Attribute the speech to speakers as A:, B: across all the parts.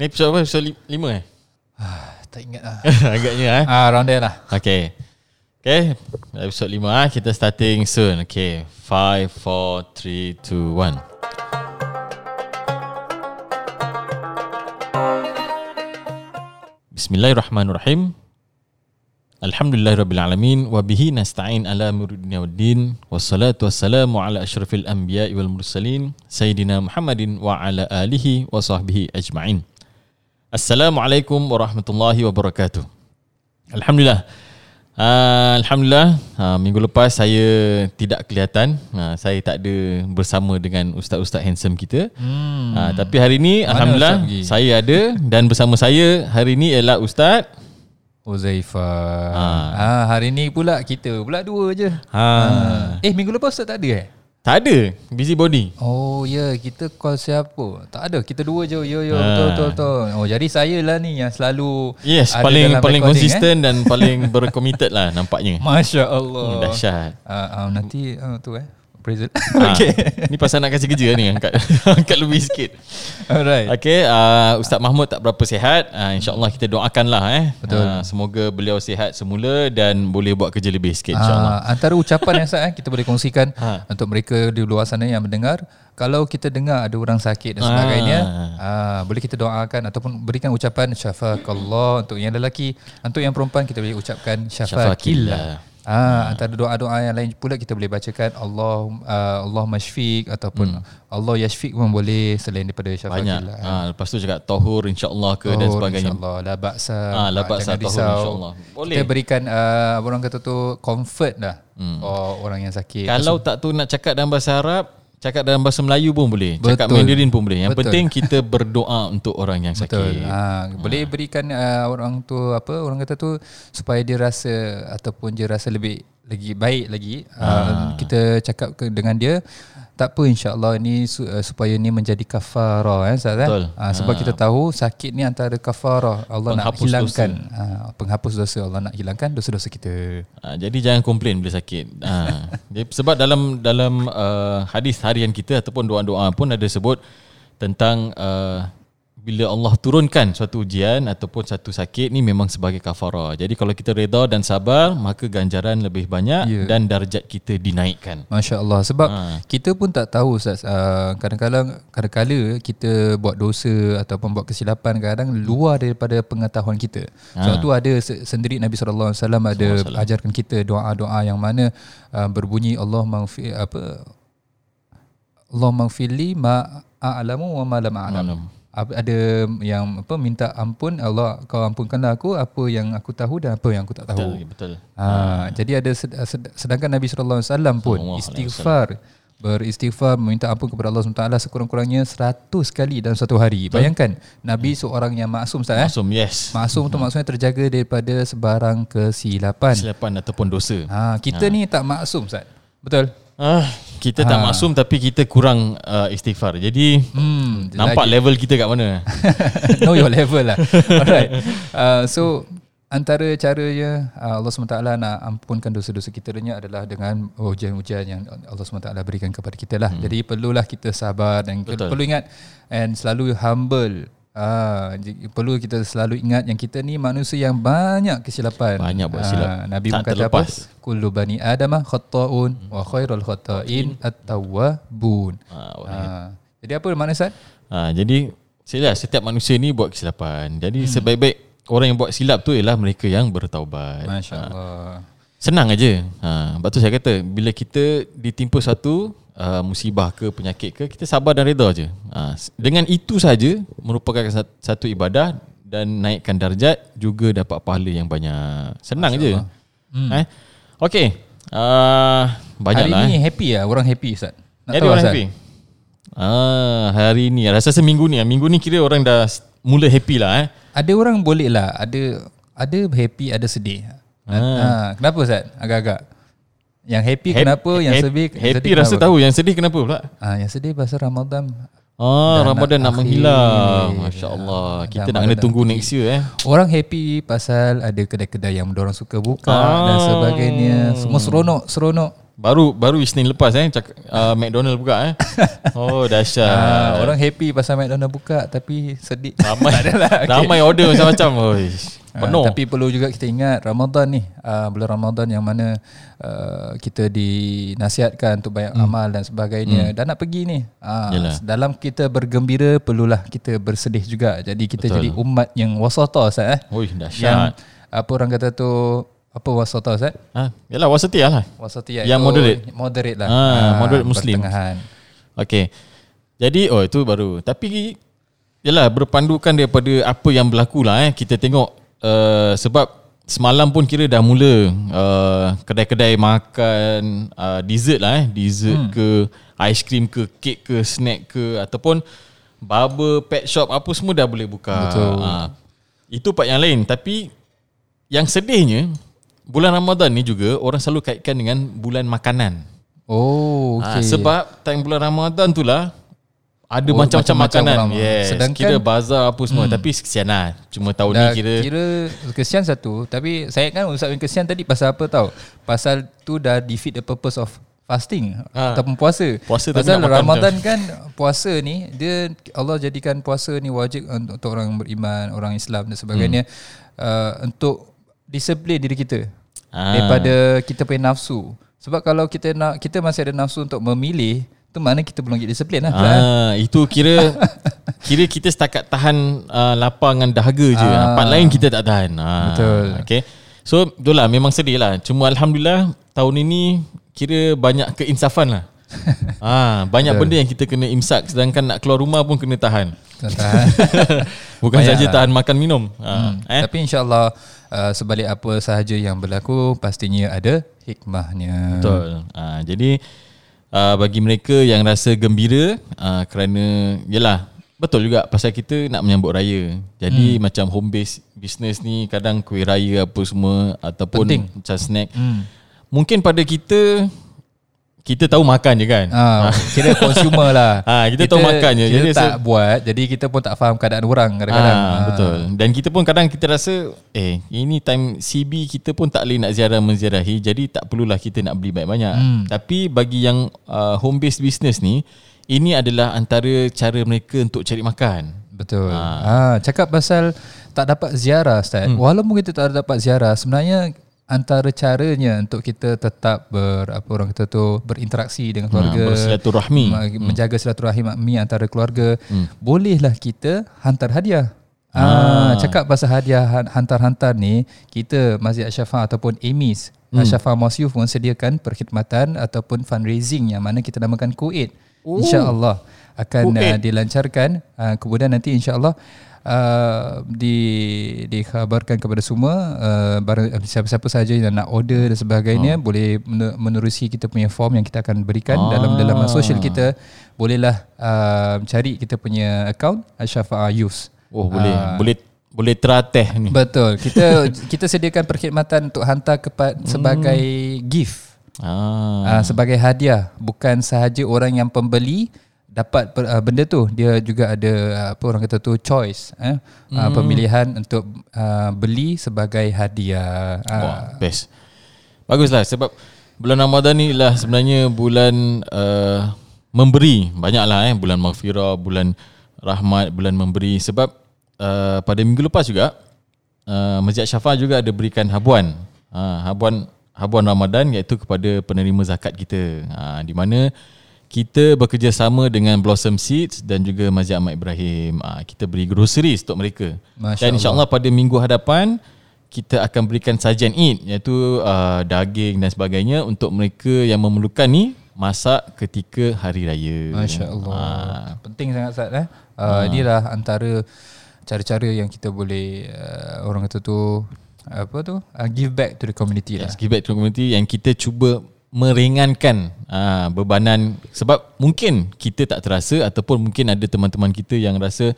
A: Ni episode apa? Episode li- lima eh?
B: Tak ingat lah.
A: Agaknya eh.
B: ah, around there lah.
A: Okay. Okay. Episode lima ah. Kita starting soon. Okay. Five, four, three, two, one. Bismillahirrahmanirrahim. Alhamdulillahirrabbilalamin Wabihi nasta'in ala muridina waddin Wassalatu wassalamu ala ashrafil anbiya wal mursalin Sayyidina Muhammadin wa ala alihi wa sahbihi ajma'in Assalamualaikum warahmatullahi wabarakatuh Alhamdulillah uh, Alhamdulillah uh, Minggu lepas saya tidak kelihatan uh, Saya tak ada bersama dengan ustaz-ustaz handsome kita hmm. uh, Tapi hari ini
B: Mana
A: Alhamdulillah? Saya ada Dan bersama saya hari ini ialah ustaz
B: Uzaifah. Ah. hari ni pula kita pula dua je.
A: ha.
B: Ah. Eh minggu lepas Ustaz tak ada eh?
A: Tak ada Busy body
B: Oh ya, yeah. kita call siapa? Tak ada, kita dua je. Yo yo,
A: Ah.
B: betul betul betul. Oh jadi saya lah ni yang selalu
A: Yes paling paling konsisten dan paling bercommitted lah nampaknya
B: Eh? Masya Allah.
A: Hmm, Dahsyat
B: Ah, ah, nanti ah, tu eh. Appraisal.
A: ha. Ni pasal nak kasih kerja ni Angkat, angkat lebih sikit
B: Alright.
A: Okay, uh, Ustaz Mahmud tak berapa sihat. Uh, InsyaAllah kita doakanlah eh.
B: Betul.
A: Uh, semoga beliau sihat semula dan boleh buat kerja lebih sikit insyaAllah.
B: Ah, antara ucapan yang Ustaz eh, kita boleh kongsikan
A: Ha.
B: untuk mereka di luar sana yang mendengar kalau kita dengar ada orang sakit dan sebagainya ah. boleh kita doakan ataupun berikan ucapan syafakallah untuk yang lelaki untuk yang perempuan kita boleh ucapkan syafakillah Ah, antara doa-doa yang lain pula kita boleh bacakan Allah uh, Allah masyfiq ataupun Allah yashfiq pun boleh selain daripada
A: Banyak.
B: syafakillah.
A: Uh, lepas tu cakap tahur insyaAllah ke dan
B: Tahur,
A: sebagainya.
B: InsyaAllah La baksa
A: Ah, la
B: Jangan
A: tahur, insyaAllah. Boleh.
B: Kita berikan uh, Orang kata tu Comfort lah hmm. Orang yang sakit
A: Kalau tak tu nak cakap dalam bahasa Arab, cakap dalam bahasa Melayu pun boleh. Cakap
B: Betul.
A: Mandarin pun boleh. Yang
B: Betul.
A: penting kita berdoa untuk orang yang
B: Betul.
A: sakit.
B: Ha, boleh berikan uh, orang tu apa orang kata tu supaya dia rasa ataupun dia rasa lebih lagi baik lagi. Uh, kita cakap ke, dengan dia tak apa insya-Allah ni su, uh, supaya ni menjadi kafarah eh Ustaz eh.
A: Betul.
B: Ha, sebab kita tahu sakit ni antara kafarah Allah nak
A: Penghapus
B: hilangkan ha, penghapus dosa Allah nak hilangkan dosa-dosa kita.
A: Uh, jadi jangan komplain bila sakit. Uh, sebab dalam dalam uh, hadis harian kita ataupun doa-doa pun ada sebut tentang uh, bila Allah turunkan suatu ujian ataupun satu sakit ni memang sebagai kafarah. Jadi kalau kita reda dan sabar maka ganjaran lebih banyak
B: Ya.
A: dan darjat kita dinaikkan.
B: Masya Allah Sebab
A: Ha.
B: ha. kita pun tak tahu Ustaz uh, Kadang-kadang Kadang-kala kita buat dosa Ataupun buat kesilapan Kadang luar daripada pengetahuan kita Sebab
A: Ha.
B: tu ada se- sendiri Nabi SAW Ada ajarkan kita doa-doa yang mana uh, Berbunyi Allah maghfir, apa Allah maghfirli ma a'lamu wa ma lam a'lam ada yang apa minta ampun Allah kau ampunkanlah aku apa yang aku tahu dan apa yang aku tak tahu.
A: Betul, betul.
B: Ha, jadi ada sed- sed- sedangkan Nabi sallallahu alaihi wasallam pun
A: alaihi
B: istighfar beristighfar meminta ampun kepada Allah SWT sekurang-kurangnya 100 kali dalam satu hari. Bayangkan Nabi seorang yang maksum Ustaz eh.
A: Maksum, yes.
B: Maksum tu maksudnya terjaga daripada sebarang kesilapan.
A: Kesilapan ataupun dosa.
B: Ha, kita ni tak maksum Ustaz. Betul?
A: Ah, kita tak maksum tapi kita kurang uh, istighfar. Jadi
B: Hmm,
A: nampak level kita kat mana.
B: know your level lah. Alright. Uh, so antara caranya uh, Allah SWT nak ampunkan dosa-dosa kita nya adalah dengan ujian-ujian yang Allah SWT berikan kepada kita lah. Hmm. Jadi perlulah kita sabar dan
A: Betul.
B: perlu ingat and selalu humble. Ah, perlu kita selalu ingat yang kita ni manusia yang banyak kesilapan.
A: Banyak buat
B: Ah,
A: silap.
B: Nabi
A: Tak
B: pun kata
A: terlepas.
B: apa? Kullu bani adama khata'un wa khairul khata'in at-tawwabun.
A: Ah,
B: Ah, jadi apa makna Ustaz?
A: Ha, jadi sila setiap manusia ni buat kesilapan. Jadi hmm. sebaik-baik orang yang buat silap tu ialah mereka yang bertaubat.
B: Masya Allah.
A: Senang aja. Ha, sebab tu saya kata bila kita ditimpa satu uh, musibah ke penyakit ke kita sabar dan reda je. Ha, dengan itu saja merupakan sat- satu ibadah dan naikkan darjat juga dapat pahala yang banyak. Senang je. Hmm. Eh? Okey. Uh, banyak
B: Hari
A: lah.
B: ni
A: eh.
B: happy lah Orang happy Ustaz Nak
A: Jadi
B: tahu
A: orang
B: Ustaz?
A: happy. Ah, hari ni rasa seminggu ni. ah. Minggu ni kira orang dah mula happy lah eh.
B: Ada orang boleh lah Ada Ada happy Ada sedih ha. ha. Kenapa Ustaz Agak-agak Yang happy
A: Hap-
B: kenapa Yang
A: hap-
B: sedih
A: Happy
B: sedih
A: rasa
B: kenapa?
A: tahu Yang sedih kenapa pula
B: ha, Yang sedih pasal Ramadan
A: Ah,
B: Dah
A: Ramadan nak,
B: nak
A: menghilang. Masya Allah Kita
B: Dah
A: nak kena tunggu next year eh
B: Orang happy pasal Ada kedai-kedai yang Diorang suka buka
A: Ah.
B: Dan sebagainya Semua seronok Seronok
A: Baru baru Isnin lepas eh cak, uh, McDonald buka eh. Oh dahsyat.
B: Ah, orang happy pasal McDonald buka tapi sedih.
A: ramai
B: okay.
A: ramai order macam-macam. Oi.
B: Ah,
A: Penuh.
B: tapi perlu juga kita ingat Ramadan ni uh, bulan Ramadan yang mana uh, kita dinasihatkan untuk banyak hmm. amal dan sebagainya hmm. dan nak pergi ni uh,
A: Yalah.
B: dalam kita bergembira perlulah kita bersedih juga jadi kita
A: Betul.
B: jadi umat yang wasata Ustaz eh
A: Oi
B: yang
A: dahsyat.
B: apa orang kata tu apa wasata Ustaz
A: Ha, yalah wasati lah.
B: wasati
A: Yang moderate.
B: moderate lah
A: Ah, moderate Muslim.
B: pertengahan
A: Okey. Jadi oh itu baru. Tapi yalah berpandukan daripada apa yang berlaku lah eh. Kita tengok uh, sebab semalam pun kira dah mula uh, kedai-kedai makan uh, dessert lah eh. Dessert hmm. ke ice cream ke kek ke snack ke ataupun barber, pet shop apa semua dah boleh buka.
B: Betul.
A: Uh, itu part yang lain tapi yang sedihnya bulan Ramadan ni juga orang selalu kaitkan dengan bulan makanan.
B: oh
A: Okay.
B: okey
A: Ha, sebab time bulan Ramadan tu lah ada
B: Oh,
A: macam-macam makanan.
B: orang.
A: Yes.
B: Sedangkan-
A: kira bazar apa semua hmm. tapi kesian lah. Cuma tahun
B: Dah
A: ni kira,
B: kira kesian satu Tapi saya kan ucapkan kesian tadi Pasal apa tau Pasal tu dah defeat the purpose of fasting
A: Ha.
B: Ataupun puasa
A: Puasa
B: Pasal Ramadan kan Puasa ni Dia Allah jadikan puasa ni wajib Untuk, untuk orang beriman Orang Islam dan sebagainya
A: Hmm.
B: uh, Untuk disiplin diri kita
A: Ah.
B: Daripada kita punya nafsu Sebab kalau kita nak Kita masih ada nafsu untuk memilih tu mana kita belum lagi disiplin lah
A: Ah, itu kira kira kita setakat tahan uh, lapar dengan dahaga je.
B: Ah.
A: Part lain kita tak tahan. Ah,
B: Betul.
A: Okay. So itulah memang sedih lah. Cuma Alhamdulillah tahun ini kira banyak keinsafan lah. ah, banyak
B: Betul.
A: benda yang kita kena imsak sedangkan nak keluar rumah pun kena tahan.
B: Tahan
A: Bukan saja
B: lah.
A: tahan makan minum. Ah,
B: Hmm.
A: eh?
B: Tapi insyaAllah uh, sebalik apa sahaja yang berlaku pastinya ada hikmahnya.
A: Betul. Uh, jadi uh, bagi mereka yang rasa gembira uh, kerana yalah betul juga pasal kita nak menyambut raya. Jadi hmm. macam home base business ni kadang kuih raya apa semua ataupun
B: Penting.
A: macam snack.
B: Hmm.
A: Mungkin pada kita kita tahu makan je kan.
B: Ah, kira consumer lah.
A: Ah, kita tahu makan je.
B: Kita
A: Jadi
B: tak
A: so-
B: buat, jadi kita pun tak faham keadaan orang kadang-kadang.
A: Ah, betul. Dan kita pun kadang kita rasa eh ini time CB kita pun tak boleh nak ziarah menziarahi jadi tak perlulah kita nak beli banyak-banyak. Hmm. Tapi bagi yang uh, home based business ni ini adalah antara cara mereka untuk cari makan.
B: Betul. Ah. cakap pasal tak dapat ziarah Ustaz. Hmm. Walaupun kita tak dapat ziarah, sebenarnya antara caranya untuk kita tetap ber apa orang kata tu berinteraksi dengan keluarga,
A: Ha, bersilaturahmi.
B: ma- menjaga silaturahim mi antara keluarga, hmm. bolehlah kita hantar hadiah. Ah, cakap pasal hadiah han- hantar-hantar ni, kita Masjid Asyafa ataupun AMIS, hmm. Asyafa Mosyuf pun sediakan perkhidmatan ataupun fundraising yang mana kita namakan Kuwait. Oh. InsyaAllah akan uh, dilancarkan. Uh, kemudian nanti insyaAllah uh, di dikhabarkan kepada semua uh, barang siapa-siapa sahaja yang nak order dan sebagainya oh. boleh men- menerusi kita punya form yang kita akan berikan
A: Ah.
B: dalam dalam social kita bolehlah uh, cari kita punya account Asyafa Youth.
A: Oh boleh
B: Ah.
A: boleh boleh terateh ni.
B: Betul. Kita kita sediakan perkhidmatan untuk hantar kepada sebagai gift.
A: Ah.
B: uh, sebagai hadiah bukan sahaja orang yang pembeli dapat per, uh, benda tu dia juga ada uh, apa orang kata tu choice eh uh, pemilihan untuk uh, beli sebagai hadiah uh,
A: Wah, best. Baguslah sebab bulan Ramadan ni lah sebenarnya bulan uh, memberi. Banyaklah eh bulan maghfirah, bulan rahmat, bulan memberi sebab uh, pada minggu lepas juga uh, Masjid Syafa juga ada berikan habuan. Uh, habuan habuan Ramadan iaitu kepada penerima zakat kita. Uh, di mana kita bekerjasama dengan Blossom Seeds dan juga Masjid Ahmad Ibrahim. Uh, kita beri groceries untuk mereka.
B: Masya
A: dan insyaAllah pada minggu hadapan kita akan berikan sajian Eid iaitu uh, daging dan sebagainya untuk mereka yang memerlukan ni masak ketika hari raya.
B: Masya Allah
A: Ah.
B: penting sangat Ustaz eh uh, inilah antara cara-cara yang kita boleh uh, orang kata tu apa tu uh, give back to the community lah
A: Yes, give back to the community yang kita cuba meringankan uh, bebanan sebab mungkin kita tak terasa ataupun mungkin ada teman-teman kita yang rasa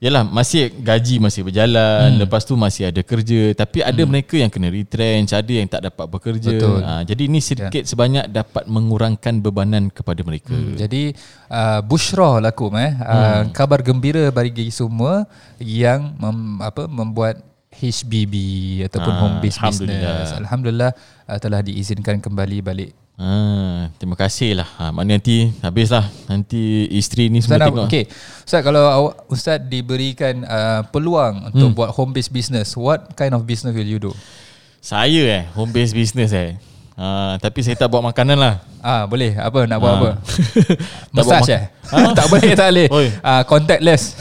A: Yalah masih gaji masih berjalan hmm. lepas tu masih ada kerja. Tapi ada mereka yang kena retrench ada yang tak dapat bekerja.
B: Betul.
A: Ha, jadi ini sedikit sebanyak dapat mengurangkan bebanan kepada mereka.
B: Hmm, jadi uh, bushra lakum eh. Uh,
A: Hmm.
B: kabar gembira bagi semua yang mem, apa membuat HBB ataupun
A: Ah,
B: home based
A: Alhamdulillah.
B: business alhamdulillah uh, telah diizinkan kembali balik
A: Ah, terima kasih lah. Ha, mana nanti habislah. Nanti isteri ni semua
B: Ustaz,
A: tengok.
B: okay. Ustaz kalau awak, Ustaz diberikan uh, peluang untuk buat home based business, what kind of business will you do?
A: Saya eh, home based business eh. Ha, tapi saya tak buat makanan lah.
B: Ah boleh apa nak buat
A: Ah.
B: apa? Massage eh? tak boleh tak boleh. Ah contactless.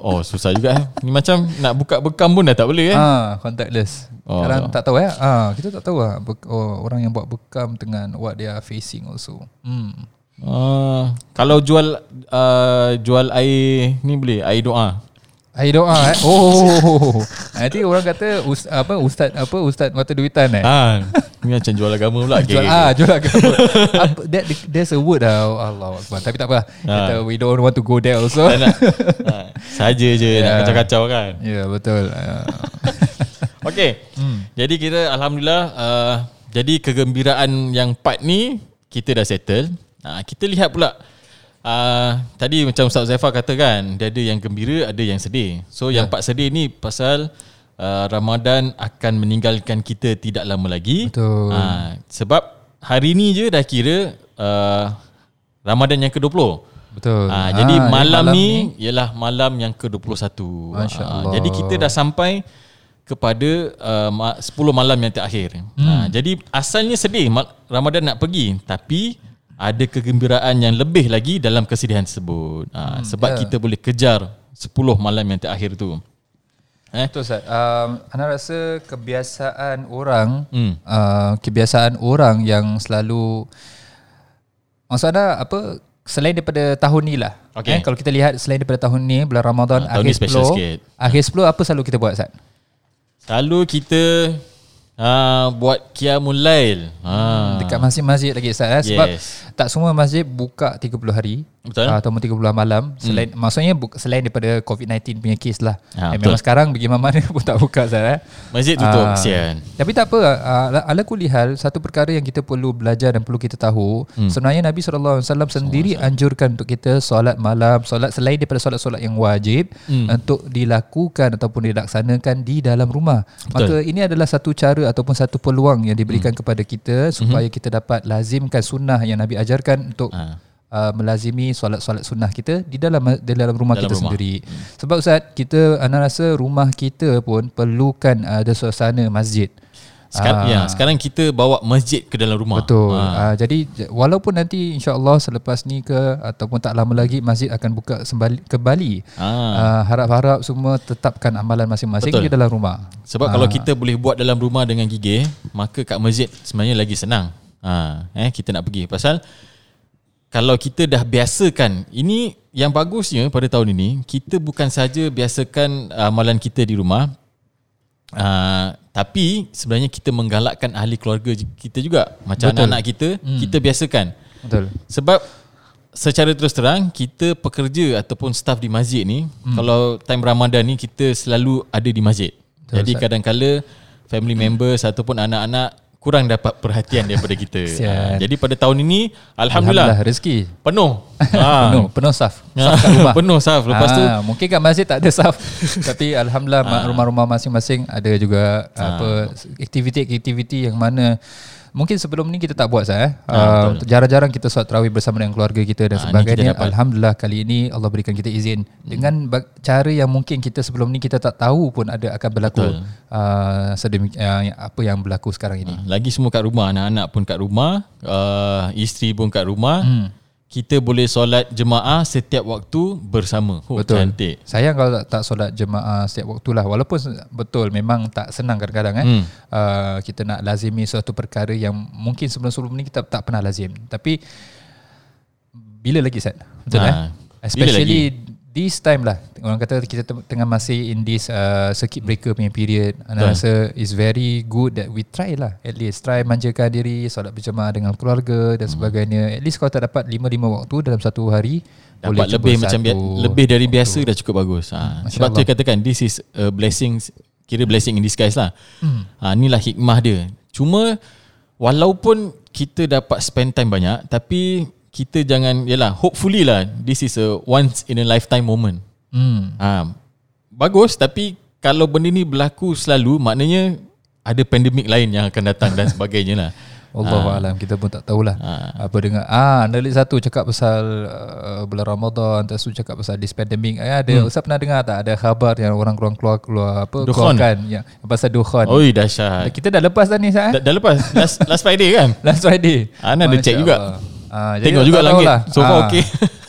A: Oh, susah juga eh. Ni macam nak buka bekam pun dah tak boleh eh.
B: Ah contactless.
A: Oh.
B: Sekarang tak tahu ya. Ah kita tak tahu lah oh, orang yang buat bekam dengan what they are facing also. Hmm.
A: Ah, kalau jual uh, jual air ni boleh, air doa.
B: Air doa eh. Oh. Nanti orang kata us, apa ustaz apa ustaz mata duitan eh.
A: Ha, ni macam jual agama pula.
B: Jual
A: Okay,
B: ah jual agama. apa, that, there's a word lah. Allah Akbar. Tapi tak apa. Kita, we don't want to go there also.
A: Tak nak. Ha, saja je nak
B: Ya.
A: kacau-kacau kan.
B: Ya yeah, betul. Ah.
A: Okay. Hmm. Jadi kita alhamdulillah uh, jadi kegembiraan yang part ni kita dah settle. Uh, kita lihat pula uh, tadi macam Ustaz Zaifah kata kan, dia ada yang gembira, ada yang sedih. So yang part sedih ni pasal uh, Ramadan akan meninggalkan kita tidak lama lagi.
B: Betul.
A: Uh, sebab hari ni je dah kira uh, Ramadan yang ke-20.
B: Betul.
A: Ha, jadi
B: Ah,
A: malam, ni ialah malam yang ke-21.
B: Masya Allah.
A: jadi kita dah sampai kepada uh, ma- 10 malam yang terakhir. Hmm. Ha, jadi asalnya sedih ma- Ramadan nak pergi tapi ada kegembiraan yang lebih lagi dalam kesedihan tersebut. Ha, sebab
B: ya.
A: kita boleh kejar 10 malam yang terakhir tu. Eh?
B: Betul Ustaz. Um, Ana rasa kebiasaan orang,
A: Hmm.
B: uh, kebiasaan orang yang selalu maksud Ana apa selain daripada tahun ni lah.
A: Okay.
B: Eh, kalau kita lihat selain daripada tahun ni bulan Ramadan
A: Ah, ni
B: akhir
A: special
B: 10,
A: sikit.
B: akhir 10 apa selalu kita buat Ustaz?
A: Selalu kita uh, buat qiyamul lail. Ha.
B: Dekat masjid-masjid lagi Ustaz eh? sebab
A: Yes.
B: Tak semua masjid buka 30 hari
A: Betul.
B: uh, ataupun 30 malam selain hmm. maksudnya bu- selain daripada COVID-19 punya kes lah.
A: Ah,
B: eh,
A: betul.
B: memang sekarang pergi mana pun tak buka Ustaz eh.
A: Masjid tutup
B: Ah.
A: kesian.
B: Tapi tak apa uh, ala kulihal satu perkara yang kita perlu belajar dan perlu kita tahu hmm. sebenarnya Nabi SAW sendiri anjurkan untuk kita solat malam solat selain daripada solat-solat yang wajib hmm. untuk dilakukan ataupun dilaksanakan di dalam rumah
A: Betul.
B: maka ini adalah satu cara ataupun satu peluang yang diberikan hmm. kepada kita supaya hmm. kita dapat lazimkan sunnah yang Nabi ajarkan untuk
A: Ah.
B: uh, melazimi solat-solat sunnah kita di dalam di dalam rumah
A: Dalam
B: kita
A: rumah.
B: sendiri. Sebab Ustaz, kita ana rasa rumah kita pun perlukan ada suasana masjid.
A: Sekarang,
B: Ah.
A: ya, sekarang kita bawa masjid ke dalam rumah.
B: Betul.
A: Ha.
B: Uh, jadi j- walaupun nanti insya-Allah selepas ni ke ataupun tak lama lagi masjid akan buka sembali, kembali.
A: Ha.
B: Uh, harap-harap semua tetapkan amalan masing-masing
A: Betul.
B: di dalam rumah.
A: Sebab
B: Ah.
A: kalau kita boleh buat dalam rumah dengan gigih, maka kat masjid sebenarnya lagi senang. Ha, eh kita nak pergi pasal kalau kita dah biasakan ini yang bagusnya pada tahun ini kita bukan saja biasakan amalan kita di rumah uh, tapi sebenarnya kita menggalakkan ahli keluarga kita juga macam
B: Betul.
A: anak-anak kita hmm. kita biasakan
B: Betul.
A: sebab secara terus terang kita pekerja ataupun staf di masjid ni hmm. kalau time Ramadan ni kita selalu ada di masjid.
B: Betul,
A: Jadi
B: Ustaz.
A: kadang-kala family members ataupun anak-anak kurang dapat perhatian daripada kita. Ha, jadi pada tahun ini alhamdulillah,
B: rezeki.
A: penuh. ha.
B: Penuh, penuh saf. Saf kat rumah.
A: penuh saf. Lepas tu
B: Ah, mungkin kat masjid tak ada saf. Tapi alhamdulillah mak rumah-rumah masing-masing ada juga apa aktiviti-aktiviti yang mana mungkin sebelum ni kita tak buat sah eh.
A: Ah,
B: Uh, jarang-jarang kita solat tarawih bersama dengan keluarga kita dan
A: kita
B: sebagainya.
A: dapat.
B: Alhamdulillah kali ini Allah berikan kita izin dengan bag- cara yang mungkin kita sebelum ni kita tak tahu pun ada akan berlaku
A: Betul.
B: uh, sedemik, uh, apa yang berlaku sekarang ini.
A: lagi semua kat rumah, anak-anak pun kat rumah, uh, isteri pun kat rumah. Hmm. Kita boleh solat jemaah setiap waktu bersama. Oh,
B: Betul.
A: Cantik.
B: Sayang kalau tak, tak solat jemaah setiap waktu lah. Walaupun betul memang tak senang kadang-kadang eh.
A: Hmm.
B: Uh, kita nak lazimi suatu perkara yang mungkin sebelum-sebelum ni kita tak pernah lazim. Tapi bila lagi Sat? Betul
A: Ah,
B: eh? Especially this time lah. Orang kata kita tengah masih in this uh, circuit breaker punya period. Ana
A: Betul.
B: rasa is very good that we try lah. At least try manjakan diri, solat berjemaah dengan keluarga
A: Hmm.
B: dan sebagainya. At least kalau tak dapat 5-5 waktu dalam satu hari, boleh
A: Dapat
B: cuba
A: lebih macam bia- lebih dari
B: waktu.
A: biasa dah cukup bagus. Ha.
B: Masya
A: Sebab tu
B: Allah.
A: saya katakan this is a blessing kira blessing in disguise lah. Hmm. Ha, inilah hikmah dia. Cuma walaupun kita dapat spend time banyak tapi kita jangan yalah hopefully lah this is a once in a lifetime moment.
B: Hmm.
A: Ha, bagus tapi kalau benda ni berlaku selalu maknanya ada pandemik lain yang akan datang dan sebagainya lah.
B: Allah ha. alam kita pun tak tahulah. Ha. Apa dengar ah analis satu cakap pasal uh, bulan Ramadan, terus cakap pasal this pandemic. Eh, ada hmm. Ustaz pernah dengar tak ada khabar yang orang keluar keluar keluar apa
A: Dukhon.
B: keluarkan yang pasal dukhan.
A: Oi dahsyat.
B: Kita dah lepas dah ni sah.
A: Dah, dah lepas last last Friday kan?
B: last Friday.
A: Ana ada check juga.
B: Ah,
A: Tengok juga langit. Lah. So far ah. okey.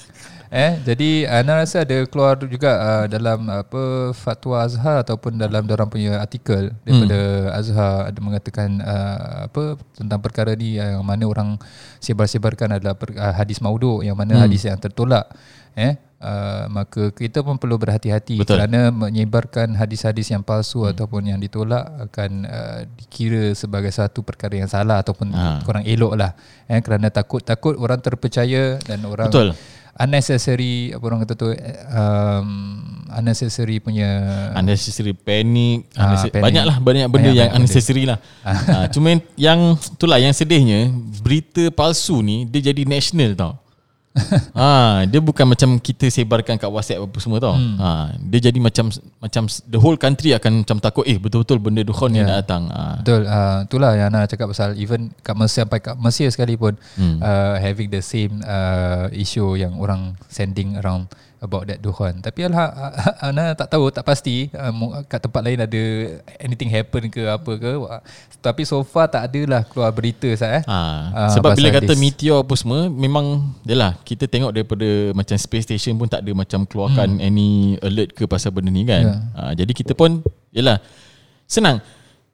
B: Eh, jadi Ana rasa ada keluar juga uh, dalam apa fatwa Azhar ataupun dalam orang punya artikel daripada hmm. Azhar ada mengatakan uh, apa tentang perkara ni yang mana orang sebar-sebarkan adalah per, uh, hadis maudhu yang mana hmm. hadis yang tertolak. Eh, uh, maka kita pun perlu berhati-hati Betul. kerana menyebarkan hadis-hadis yang palsu hmm. ataupun yang ditolak akan uh, dikira sebagai satu perkara yang salah ataupun ha. kurang elok lah. Eh, kerana takut-takut orang terpercaya dan orang
A: Betul
B: unnecessary apa orang kata tu um, unnecessary punya
A: unnecessary panic, ha, unnecessary, panic. banyaklah banyak benda banyak, yang banyak unnecessary benda. lah ha, cuma yang itulah yang sedihnya berita palsu ni dia jadi national tau ha, dia bukan macam kita sebarkan kat WhatsApp apa semua tau. Hmm. Ha, dia jadi macam macam the whole country akan macam takut eh betul-betul benda dukhon yeah. ni nak datang. Ha.
B: Betul. Uh, itulah yang nak cakap pasal even kat Malaysia sampai kat Malaysia sekalipun hmm. uh, having the same uh, issue yang orang sending around about that dukhon. Tapi alha ana tak tahu tak pasti um, kat tempat lain ada anything happen ke apa ke. Tapi so far tak adalah keluar berita sah eh. Ha,
A: uh, sebab bila kata this. meteor apa semua memang yalah kita tengok daripada macam space station pun tak ada macam keluarkan hmm. any alert ke pasal benda ni kan. Yeah. Ha, jadi kita pun yalah senang.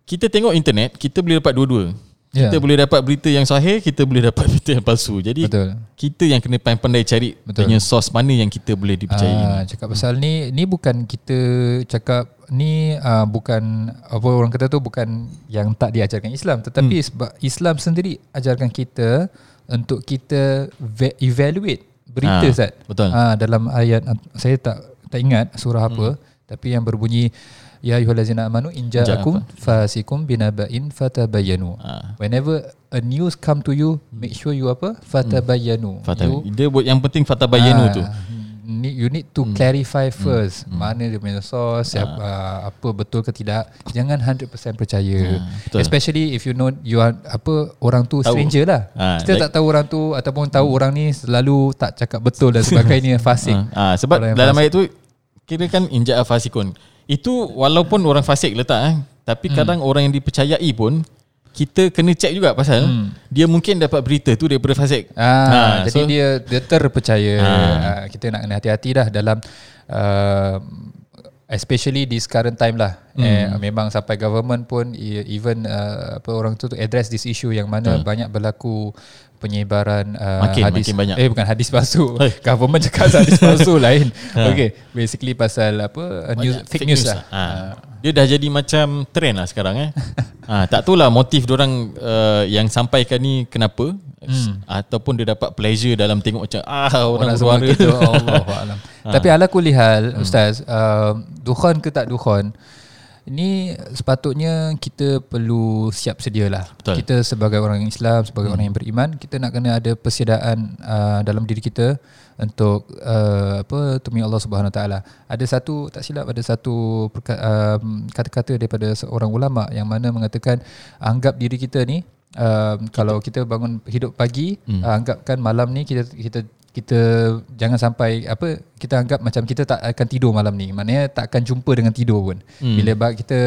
A: Kita tengok internet, kita boleh dapat dua-dua. Kita yeah. boleh dapat berita yang sahih, kita boleh dapat berita yang palsu. Jadi Betul. kita yang kena pandai-pandai cari Betul. punya source mana yang kita boleh dipercayai.
B: Uh, cakap pasal ni, ni bukan kita cakap ni uh, bukan apa orang kata tu bukan yang tak diajarkan Islam, tetapi hmm. sebab Islam sendiri ajarkan kita untuk kita evaluate berita uh,
A: Betul.
B: Uh, dalam ayat saya tak tak ingat surah apa, hmm. tapi yang berbunyi Ya ayyuhallazina amanu in ja'akum fasikum binaba'in fatabayyanu. Ha. Whenever a news come to you, make sure you apa? Fatabayyanu.
A: Fata, you, dia buat yang penting fatabayyanu ha, tu.
B: Need, you need to hmm. clarify hmm. first hmm. mana dia punya source, ha. apa, apa betul ke tidak. Jangan 100% percaya. Ha, Especially if you know you are apa orang tu tahu. stranger lah. Ha, Kita like, tak tahu orang tu ataupun tahu hmm. orang ni selalu tak cakap betul dan sebagainya fasik.
A: Ha, ha, sebab dalam ayat tu kira kan inja fasikun. Itu walaupun orang fasik letak eh, tapi hmm. kadang orang yang dipercayai pun kita kena check juga pasal hmm. dia mungkin dapat berita tu daripada fasik.
B: Ah, ha, jadi so, dia dia terpercaya. Ha. Uh, kita nak kena hati-hati dah dalam uh, especially this current time lah. Hmm. Eh, memang sampai government pun e, even uh, apa orang tu address this issue yang mana hmm. banyak berlaku penyebaran uh, makin, hadis makin banyak. eh bukan hadis palsu hey. government cakap hadis palsu lain ha. okay basically pasal apa news, fake, fake news, news lah, lah. Ha.
A: Uh. dia dah jadi macam trend lah sekarang eh ha, tak tahulah motif orang uh, yang sampaikan ni kenapa hmm. ataupun dia dapat pleasure dalam tengok macam ah orang, orang suara
B: gitu Allah ha. tapi ala kulihal hmm. ustaz uh, dukhon ke tak dukhon ini sepatutnya kita perlu siap sedialah. Betul. Kita sebagai orang Islam, sebagai hmm. orang yang beriman, kita nak kena ada persediaan uh, dalam diri kita untuk uh, apa demi Allah Subhanahu taala. Ada satu tak silap ada satu uh, kata-kata daripada seorang ulama yang mana mengatakan anggap diri kita ni uh, kalau kita bangun hidup pagi, hmm. uh, anggapkan malam ni kita kita kita jangan sampai apa kita anggap macam kita tak akan tidur malam ni. Maknanya tak akan jumpa dengan tidur pun. Hmm. bila kita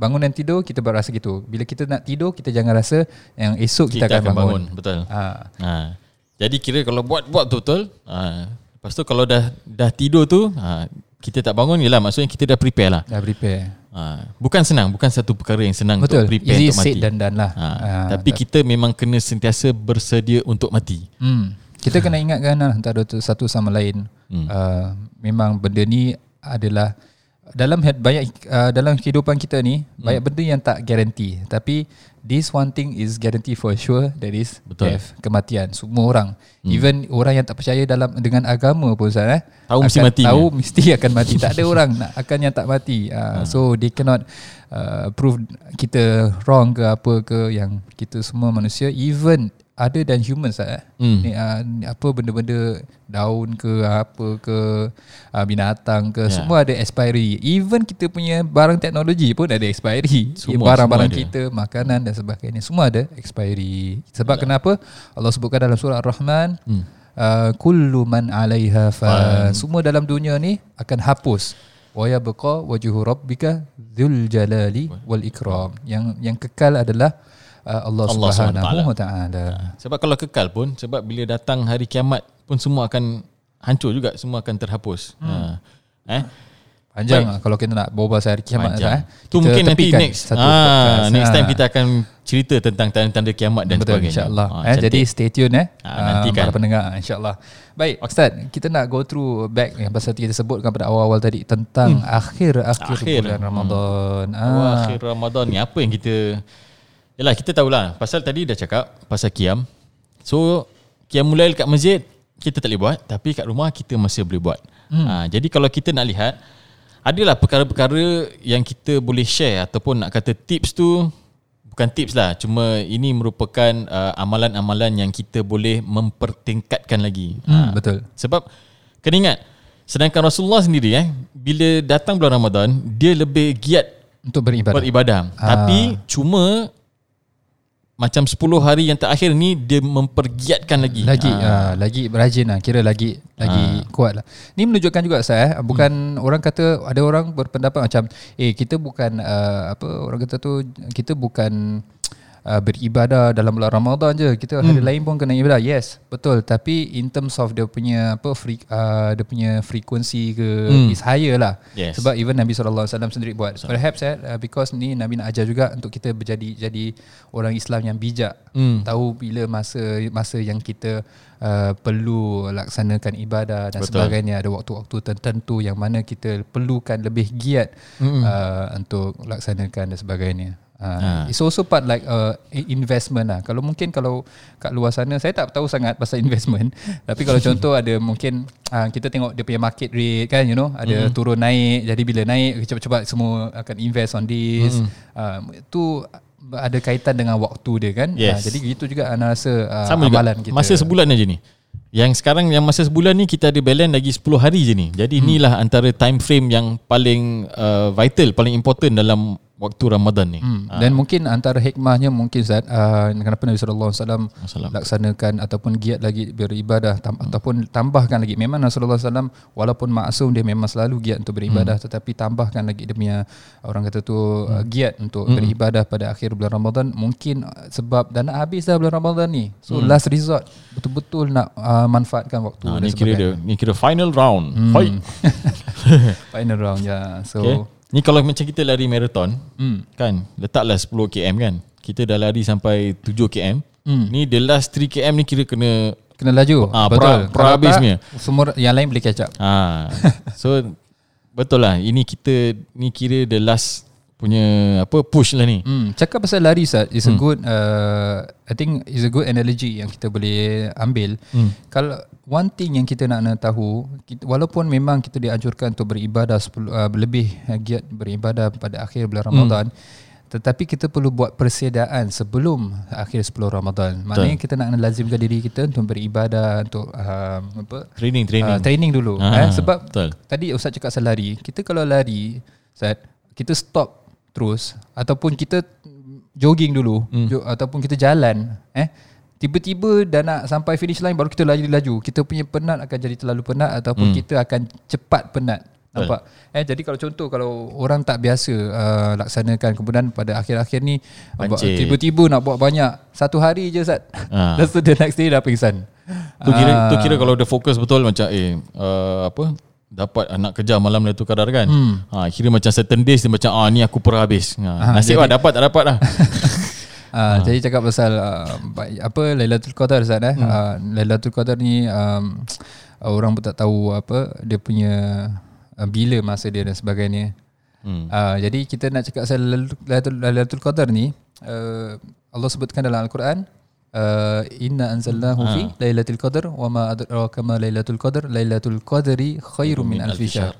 B: bangun dan tidur kita berasa gitu. Bila kita nak tidur kita jangan rasa yang esok kita, kita akan, akan bangun. bangun
A: betul. Ha. ha. Jadi kira kalau buat buat betul. Ha. Lepas tu kalau dah dah tidur tu ha kita tak bangun ialah maksudnya kita dah prepare lah.
B: Dah prepare. Ha.
A: Bukan senang bukan satu perkara yang senang
B: betul.
A: untuk prepare
B: Easy
A: untuk mati.
B: dan dan lah.
A: Ha. Ha. tapi kita memang kena sentiasa bersedia untuk mati.
B: Hmm kita kena ingatkan lah antara satu sama lain. Hmm. Uh, memang benda ni adalah dalam banyak uh, dalam kehidupan kita ni hmm. banyak benda yang tak garanti tapi this one thing is guarantee for sure that is Betul. death kematian semua orang hmm. even orang yang tak percaya dalam dengan agama pun Ustaz eh
A: tahu mesti mati
B: tahu ya? mesti akan mati tak ada orang nak akan yang tak mati uh, hmm. so they cannot uh, prove kita wrong ke apa ke yang kita semua manusia even other than humans eh.
A: Hmm.
B: Ni, uh, ni apa benda-benda daun ke apa ke uh, binatang ke
A: Ya.
B: semua ada expiry. Even kita punya barang teknologi pun ada expiry.
A: Semua-
B: Barang-barang
A: semua ada.
B: kita, makanan dan sebagainya semua ada expiry. Sebab kenapa? Allah sebutkan dalam surah Ar-Rahman
A: Hmm.
B: uh, kullu man 'alaiha fan. Semua dalam dunia ni akan hapus. Wa yabqa wajhu rabbika dzul jalali wal ikram. Yang yang kekal adalah Allah,
A: Allah
B: Subhanahu wa taala.
A: Sebab kalau kekal pun sebab bila datang hari kiamat pun semua akan hancur juga, semua akan terhapus. Hmm. Ha. Eh?
B: Panjang lah kalau kita nak berbual hari kiamat
A: Panjang.
B: eh.
A: Tu mungkin nanti next
B: satu
A: ah,
B: podcast.
A: next time
B: Ah.
A: kita akan cerita tentang tanda-tanda kiamat dan
B: Betul
A: sebagainya.
B: insyaAllah
A: Ah,
B: eh. Jadi stay tune eh
A: Ah,
B: ah,
A: nantikan.
B: Para pendengar insyaAllah Baik Ustaz Kita nak go through back Yang pasal kita sebutkan pada awal-awal tadi Tentang akhir-akhir
A: Hmm. Akhir.
B: bulan Ramadan
A: Oh,
B: ah.
A: akhir Ramadan ni apa yang kita Yalah kita tahulah. Pasal tadi dah cakap Pasal kiam So Kiam mulai kat masjid Kita tak boleh buat. Tapi kat rumah kita masih boleh buat. Hmm. ha, Jadi kalau kita nak lihat Adalah perkara-perkara Yang kita boleh share Ataupun nak kata tips tu Bukan tips lah. Cuma ini merupakan uh, Amalan-amalan yang kita boleh Mempertingkatkan lagi.
B: Hmm, Betul.
A: sebab kena ingat sedangkan Rasulullah sendiri eh bila datang bulan Ramadan dia lebih giat
B: Untuk beribadah.
A: beribadah.
B: Ah.
A: Tapi cuma macam 10 hari yang terakhir ni dia mempergiatkan lagi.
B: lagi
A: Ah.
B: ah. lagi rajin lah kira lagi lagi kuat lah ni menunjukkan juga saya eh, bukan
A: Hmm.
B: orang kata ada orang berpendapat macam eh kita bukan uh, apa orang kata tu kita bukan uh, beribadah dalam bulan Ramadan je kita hari
A: Hmm.
B: lain pun kena ibadah yes betul tapi in terms of dia punya apa free, uh, dia punya frekuensi ke
A: Hmm.
B: is higher lah
A: Yes.
B: sebab even Nabi SAW sendiri buat perhaps eh, uh, because ni Nabi nak ajar juga untuk kita berjadi jadi orang Islam yang bijak
A: Hmm.
B: tahu bila masa masa yang kita uh, perlu laksanakan ibadah dan
A: Betul.
B: sebagainya ada waktu-waktu tertentu yang mana kita perlukan lebih giat
A: Mm-mm.
B: uh, untuk laksanakan dan sebagainya. Uh,
A: Ha.
B: It's also part like uh, investment lah. Kalau mungkin kalau kat luar sana saya tak tahu sangat pasal investment. Tapi kalau contoh ada mungkin uh, kita tengok dia punya market rate kan you know ada mm-hmm. turun naik. Jadi bila naik cepat-cepat semua akan invest on this. Mm-hmm. Uh, tu ada kaitan dengan waktu dia kan.
A: Yes.
B: Uh, jadi gitu juga ana rasa uh,
A: Sama juga
B: amalan kita.
A: Masa sebulan aja ni Yang sekarang Yang masa sebulan ni Kita ada balance lagi 10 hari je ni Jadi hmm. inilah antara time frame Yang paling uh, Vital Paling important dalam Waktu Ramadan ni
B: Hmm. Dan mungkin antara hikmahnya mungkin Zat uh, kenapa Nabi sallallahu alaihi wasallam
A: Wasallam.
B: laksanakan ataupun giat lagi beribadah tam, ataupun tambahkan lagi memang Rasulullah SAW walaupun maksum dia memang selalu giat untuk beribadah
A: Hmm.
B: tetapi tambahkan lagi dia punya orang kata tu uh, giat untuk
A: Hmm.
B: beribadah pada akhir bulan Ramadan mungkin sebab dah nak habis dah bulan Ramadan ni so
A: Hmm.
B: last resort betul-betul nak uh, manfaatkan waktu
A: ha, Ni kira dia. Ni kira final round hmm. Fight
B: final round ya so
A: okay. Ni kalau macam kita lari marathon
B: hmm.
A: Kan Letaklah 10 km kan Kita dah lari sampai 7 km
B: Hmm.
A: Ni the last 3 km ni kira kena
B: kena laju
A: Ah,
B: betul
A: pra- pra
B: Kalau
A: habis
B: tak,
A: punya.
B: semua yang lain boleh catch up
A: ha. So Betul lah Ini kita Ni kira the last Punya Apa Push lah ni
B: Hmm, cakap pasal lari Sat is a good uh, I think is a good analogy yang kita boleh ambil.
A: Hmm.
B: Kalau one thing yang kita nak, nak tahu, kita, walaupun memang kita dianjurkan untuk beribadah 10, uh, lebih uh, giat beribadah pada akhir bulan Ramadan, tetapi kita perlu buat persediaan sebelum akhir 10 Ramadan. Maknanya kita nak lazimkan diri kita untuk beribadah untuk uh, apa?
A: Training Training
B: Uh, training dulu
A: Ah,
B: eh sebab
A: betul.
B: tadi ustaz cakap pasal lari kita kalau lari Ustaz kita stop terus ataupun kita jogging dulu hmm. jo, ataupun kita jalan eh tiba-tiba dah nak sampai finish line baru kita lari laju. Kita punya penat akan jadi terlalu penat ataupun hmm. kita akan cepat penat. Nampak? Eh jadi kalau contoh kalau orang tak biasa uh, laksanakan kemudian pada akhir-akhir ni uh, tiba-tiba nak buat banyak. Satu hari je Ustaz
A: Ah.
B: lepas tu the next day dah pingsan.
A: Tu kira
B: Ah.
A: tu kira kalau dia fokus betul macam eh uh, apa dapat anak kerja malam Lailatul Qadar kan. Hmm. Ha kira macam certain days dia macam ah ni aku per habis. Ha,
B: Ah,
A: nasib
B: jadi-
A: lah dapat tak dapat lah.
B: Uh, Jadi cakap pasal uh, apa Lailatul Qadar Ustaz eh. Hmm. Uh, Lailatul Qadar ni um, orang pun tak tahu apa dia punya uh, bila masa dia dan sebagainya.
A: Hmm.
B: Uh, jadi kita nak cakap pasal Lailatul, Lailatul Qadar ni uh, Allah sebutkan dalam Al-Quran uh, inna anzalnahu fi Lailatul Qadar wa ma adraka ma Lailatul Qadar Lailatul Qadri khairum min alfi syahr.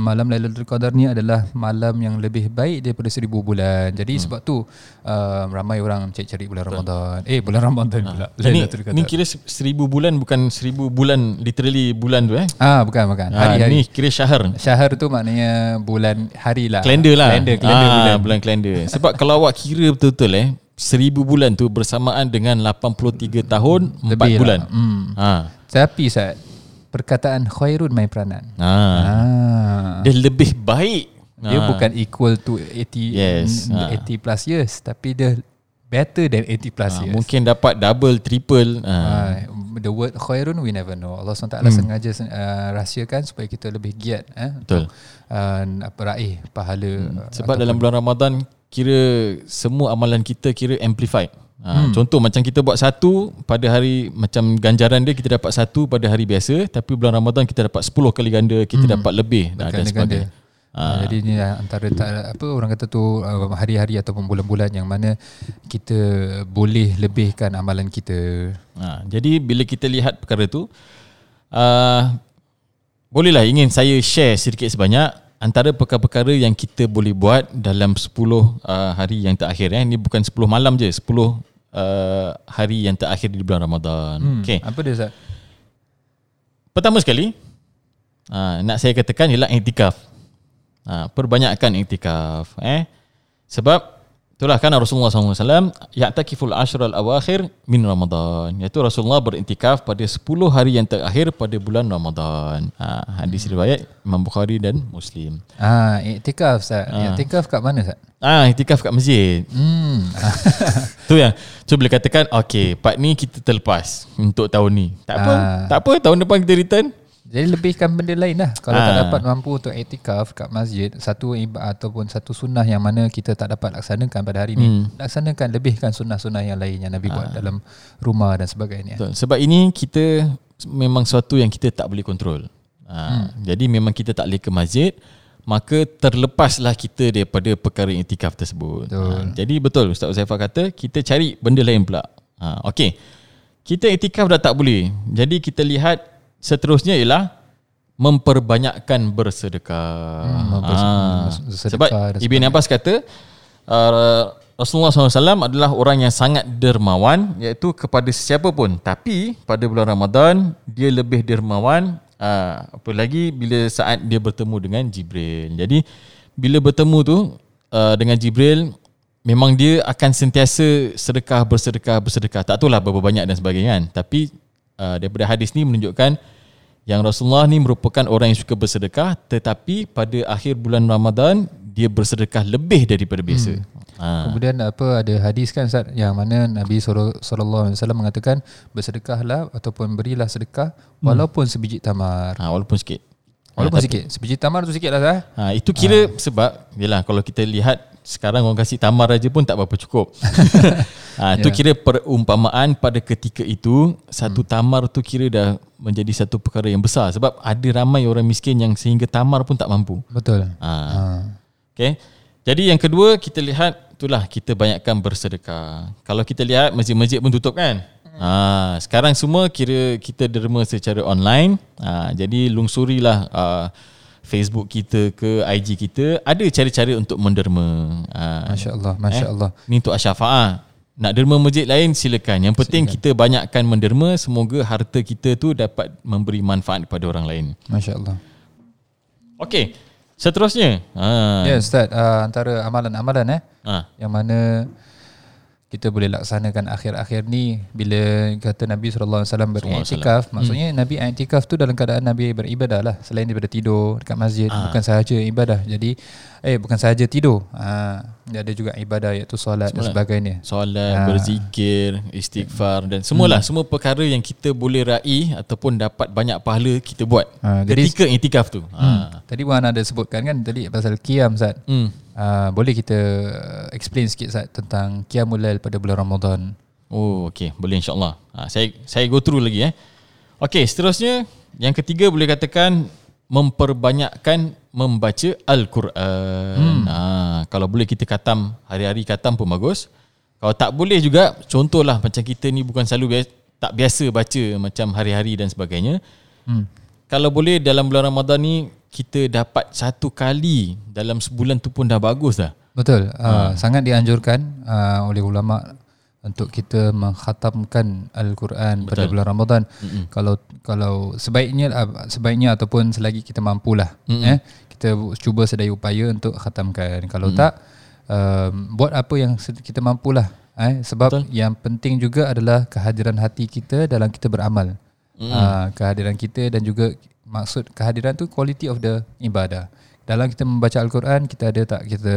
B: malam Lailatul Qadar ni adalah malam yang lebih baik daripada seribu bulan. Jadi hmm. sebab tu uh, ramai orang cari-cari bulan Ramadan. Eh bulan Ramadan ha. pula.
A: Ini, ini kira seribu bulan bukan seribu bulan literally bulan tu eh?
B: Ah bukan bukan.
A: Hari-hari. Ha, kira syahr.
B: Syahr tu maknanya bulan hari lah.
A: Kalender lah.
B: Kalender, kalender
A: ha, bulan. bulan kalender. Sebab kalau awak kira betul-betul eh seribu bulan tu bersamaan dengan 83 tahun Lebih 4 lah. bulan. Hmm.
B: Ha. Tapi Ustaz, perkataan khairun mai peranan. Ha.
A: ha. Dia lebih baik.
B: Dia ha. bukan equal to 80 yes. 80 ha. plus years tapi dia better than 80 plus ha. years.
A: Mungkin dapat double, triple. Ha. Ha.
B: The word khairun we never know. Allah SWT hmm. sengaja uh, rahsiakan supaya kita lebih giat eh
A: Betul.
B: untuk uh, apa raih pahala. Hmm.
A: Sebab dalam bulan Ramadan kira semua amalan kita kira amplified. Ha, hmm. Contoh macam kita buat satu pada hari macam ganjaran dia kita dapat satu pada hari biasa tapi bulan Ramadan kita dapat 10 kali ganda kita hmm. dapat lebih dan, dan sebagainya.
B: Ha. Jadi ni antara tak, apa orang kata tu uh, hari-hari ataupun bulan-bulan yang mana kita boleh lebihkan amalan kita.
A: Ha. Jadi bila kita lihat perkara tu uh, bolehlah ingin saya share sedikit sebanyak antara perkara-perkara yang kita boleh buat dalam 10 uh, hari yang terakhir eh. Ini bukan 10 malam je, 10 uh, hari yang terakhir di bulan Ramadan.
B: Hmm, okay. Apa dia Ustaz?
A: Pertama sekali, uh, nak saya katakan ialah iktikaf. Uh, perbanyakkan iktikaf. Eh? Sebab Itulah kan Rasulullah SAW Ya'takiful ashral awakhir min Ramadan Iaitu Rasulullah berintikaf pada 10 hari yang terakhir pada bulan Ramadan ha, Hadis riwayat Imam Bukhari dan Muslim
B: Ah, Iktikaf Ustaz ha. Iktikaf kat mana Ustaz?
A: Ah, iktikaf kat masjid hmm. Tu yang So boleh katakan Okay part ni kita terlepas Untuk tahun ni Tak apa ah. Tak apa tahun depan kita return
B: jadi lebihkan benda lain lah Kalau ha. tak ah. dapat mampu untuk etikaf kat masjid Satu ataupun satu sunnah yang mana kita tak dapat laksanakan pada hari ini hmm. Laksanakan lebihkan sunnah-sunnah yang lain yang Nabi ha. buat dalam rumah dan sebagainya
A: Betul. Sebab ini kita memang sesuatu yang kita tak boleh kontrol ha. hmm. Jadi memang kita tak boleh ke masjid Maka terlepaslah kita daripada perkara etikaf tersebut betul. Ha. Jadi betul Ustaz Uzaifah kata Kita cari benda lain pula ha. Okay Kita etikaf dah tak boleh Jadi kita lihat seterusnya ialah memperbanyakkan bersedekah. Hmm, ha. Sebab Ibn Abbas kata uh, Rasulullah SAW adalah orang yang sangat dermawan iaitu kepada sesiapa pun. Tapi pada bulan Ramadan dia lebih dermawan uh, apa lagi bila saat dia bertemu dengan Jibril. Jadi bila bertemu tu uh, dengan Jibril memang dia akan sentiasa sedekah bersedekah bersedekah. Tak tahulah berapa banyak dan sebagainya kan. Tapi uh, daripada hadis ni menunjukkan yang Rasulullah ni merupakan orang yang suka bersedekah tetapi pada akhir bulan Ramadan dia bersedekah lebih daripada biasa. Hmm.
B: Ha. Kemudian apa ada hadis kan Ustaz yang mana Nabi sallallahu alaihi wasallam mengatakan bersedekahlah ataupun berilah sedekah hmm. walaupun sebiji tamar.
A: Ha walaupun sikit.
B: Walaupun ha, sikit. Sebiji tamar tu sikitlah Ustaz.
A: Ha itu kira ha. sebab yalah kalau kita lihat sekarang orang kasih tamar aja pun tak berapa cukup. ha, tu yeah. kira perumpamaan pada ketika itu satu hmm. tamar tu kira dah menjadi satu perkara yang besar sebab ada ramai orang miskin yang sehingga tamar pun tak mampu.
B: Betul. Ha. ha.
A: Okay. Jadi yang kedua kita lihat itulah kita banyakkan bersedekah. Kalau kita lihat masjid-masjid pun tutup kan? Ha, sekarang semua kira kita derma secara online. Ha, jadi lungsurilah uh, Facebook kita ke IG kita ada cara-cara untuk menderma.
B: Ha, Masya-Allah, masya-Allah.
A: Eh? Ni untuk asyafaah. Nak derma masjid lain silakan. Yang penting silakan. kita banyakkan menderma semoga harta kita tu dapat memberi manfaat kepada orang lain.
B: Masya-Allah.
A: Okey. Seterusnya.
B: Ha. Ya, Ustaz, uh, antara amalan-amalan eh ha. yang mana kita boleh laksanakan akhir-akhir ni bila kata Nabi SAW beriktikaf maksudnya hmm. Nabi iktikaf tu dalam keadaan Nabi beribadah lah selain daripada tidur dekat masjid ha. bukan sahaja ibadah jadi eh bukan sahaja tidur ha. dia ada juga ibadah iaitu solat, solat. dan sebagainya
A: solat, ha. berzikir istighfar dan semualah hmm. semua perkara yang kita boleh raih ataupun dapat banyak pahala kita buat ha. ketika iktikaf tu
B: ha. hmm. tadi Wan ada sebutkan kan tadi pasal qiyam Zat hmm. Uh, boleh kita explain sikit Zat tentang Qiyamul Lail pada bulan Ramadan.
A: Oh, okey. Boleh insya-Allah. Uh, saya saya go through lagi eh. Okey, seterusnya yang ketiga boleh katakan memperbanyakkan membaca Al-Quran. Hmm. Uh, kalau boleh kita katam hari-hari katam pun bagus. Kalau tak boleh juga contohlah macam kita ni bukan selalu biasa, tak biasa baca macam hari-hari dan sebagainya. Hmm. Kalau boleh dalam bulan Ramadan ni kita dapat satu kali dalam sebulan tu pun dah bagus dah.
B: Betul. Uh, sangat dianjurkan uh, oleh ulama untuk kita mengkhatamkan al-Quran pada bulan Ramadan. Mm-hmm. Kalau kalau sebaiknya uh, sebaiknya ataupun selagi kita mampulah mm-hmm. eh kita cuba sedaya upaya untuk khatamkan. Kalau mm-hmm. tak um, buat apa yang kita mampulah eh sebab Betul. yang penting juga adalah kehadiran hati kita dalam kita beramal. Mm-hmm. Uh, kehadiran kita dan juga maksud kehadiran tu quality of the ibadah dalam kita membaca Al-Quran kita ada tak kita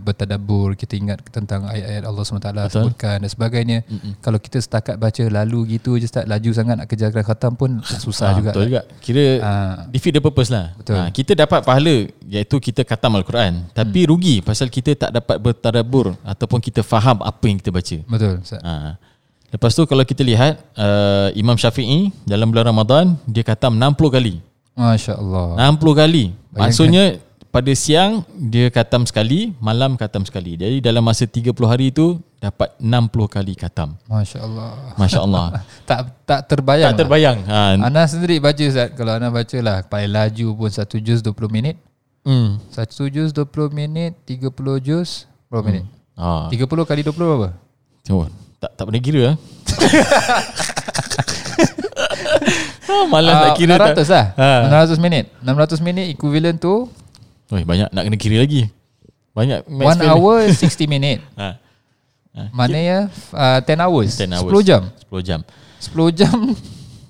B: bertadabbur kita ingat tentang ayat-ayat Allah SWT Betul. sebutkan dan sebagainya Mm-mm. kalau kita setakat baca lalu gitu je tak laju sangat nak kejar khatam pun susah ha, juga
A: betul juga kira ha. defeat the purpose lah betul. Ha, kita dapat pahala iaitu kita khatam Al-Quran tapi hmm. rugi pasal kita tak dapat bertadabbur ataupun kita faham apa yang kita baca
B: betul
A: ha. Lepas tu kalau kita lihat uh, Imam Syafi'i dalam bulan Ramadan dia khatam 60 kali
B: Masya Allah
A: 60 kali Maksudnya pada siang dia katam sekali, malam katam sekali. Jadi dalam masa 30 hari itu dapat 60 kali katam.
B: Masya-Allah.
A: Masya-Allah.
B: tak tak terbayang.
A: Tak terbayang.
B: Ha. Ana sendiri baca Ustaz. Kalau ana bacalah paling laju pun satu juz 20 minit. Hmm. Satu juz 20 minit, 30 juz berapa hmm. minit? Ha. 30 kali 20 berapa?
A: Oh, tak tak pernah kira ah. oh, malas uh, nak kira
B: 600 tak. lah. Ha. 600 minit. 600 minit equivalent tu
A: Oh, banyak nak kena kira lagi. Banyak
B: One hour 60 minit. ha. ha. Mana ya uh, 10 hours. 10 hours. 10 jam.
A: 10 jam.
B: 10 jam.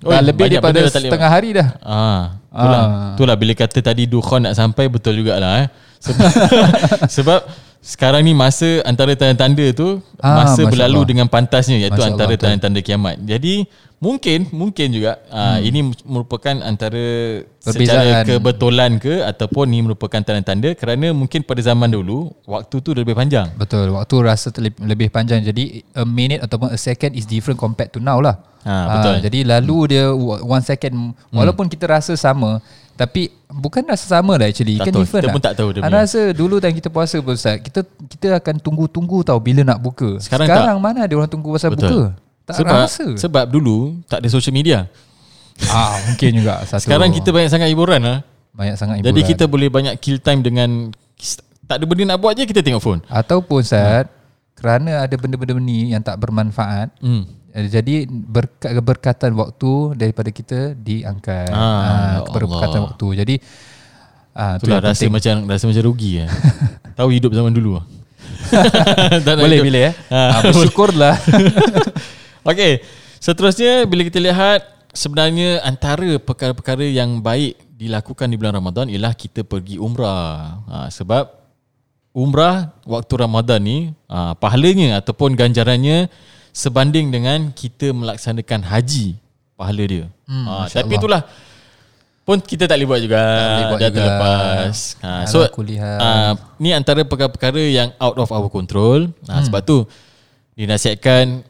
B: Oh, dah lebih daripada setengah hari dah.
A: Ah, itulah, ah. itulah bila kata tadi Dukhon nak sampai betul jugalah eh. Sebab, sebab sekarang ni masa antara tanda-tanda tu ah, masa berlalu Allah. dengan pantasnya iaitu Masya antara tanda-tanda kiamat. Jadi Mungkin mungkin juga uh, hmm. ini merupakan antara Perbezaan. secara kebetulan ke ataupun ini merupakan tanda-tanda kerana mungkin pada zaman dulu waktu tu lebih panjang.
B: Betul, waktu rasa lebih panjang. Jadi a minute ataupun a second is different compared to now lah. Ha, betul. Uh, jadi lalu dia one second walaupun hmm. kita rasa sama tapi bukan rasa sama lah actually
A: tak kan tahu, different kita lah. pun tak tahu dia
B: punya. rasa dulu time kita puasa pun Ustaz kita kita akan tunggu-tunggu tahu bila nak buka sekarang, sekarang mana ada orang tunggu pasal Betul. buka
A: tak sebab, rasa. Sebab dulu tak ada social media.
B: Ah, mungkin juga.
A: Satu. Sekarang kita banyak sangat hiburan lah.
B: Banyak sangat hiburan.
A: Jadi kita boleh banyak kill time dengan tak ada benda nak buat je kita tengok phone.
B: Ataupun Ustaz, hmm. kerana ada benda-benda ni yang tak bermanfaat, hmm. Eh, jadi berkat keberkatan waktu daripada kita diangkat ah, ha, keberkatan waktu. Jadi
A: ah, Itulah rasa penting. macam rasa macam rugi ya. Tahu hidup zaman dulu.
B: boleh bila ya. Ha, bersyukurlah.
A: Okey. Seterusnya bila kita lihat sebenarnya antara perkara-perkara yang baik dilakukan di bulan Ramadan ialah kita pergi umrah. Ha, sebab umrah waktu Ramadan ni ha, pahalanya ataupun ganjarannya sebanding dengan kita melaksanakan haji pahala dia. Hmm, ha, tapi itulah pun kita tak boleh buat juga dah terlepas. Ha, so ha, ni antara perkara-perkara yang out of our control. Ha, hmm. sebab tu dinasihatkan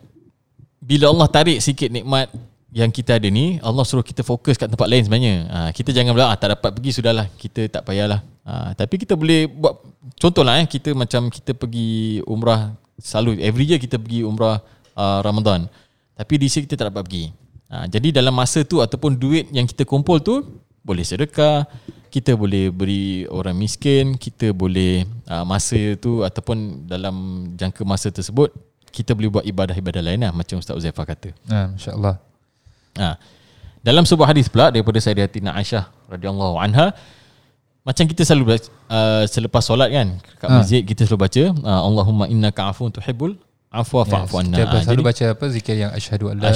A: bila Allah tarik sikit nikmat yang kita ada ni, Allah suruh kita fokus kat tempat lain sebenarnya. Ha, kita jangan bilang ah, tak dapat pergi sudahlah, kita tak payahlah. Ha, tapi kita boleh buat contohlah eh kita macam kita pergi umrah selalu every year kita pergi umrah uh, Ramadan. Tapi di sini kita tak dapat pergi. Ha, jadi dalam masa tu ataupun duit yang kita kumpul tu boleh sedekah, kita boleh beri orang miskin, kita boleh uh, masa tu ataupun dalam jangka masa tersebut kita boleh buat ibadah-ibadah lain lah macam Ustaz Uzaifah kata.
B: Ha, insya-Allah.
A: Ha. Dalam sebuah hadis pula daripada Sayyidatina Aisyah radhiyallahu anha macam kita selalu uh, selepas solat kan kat ha. masjid kita selalu baca uh, Allahumma innaka afuwun tuhibbul afwa fa'fu anna.
B: Kita selalu baca apa zikir yang asyhadu
A: alla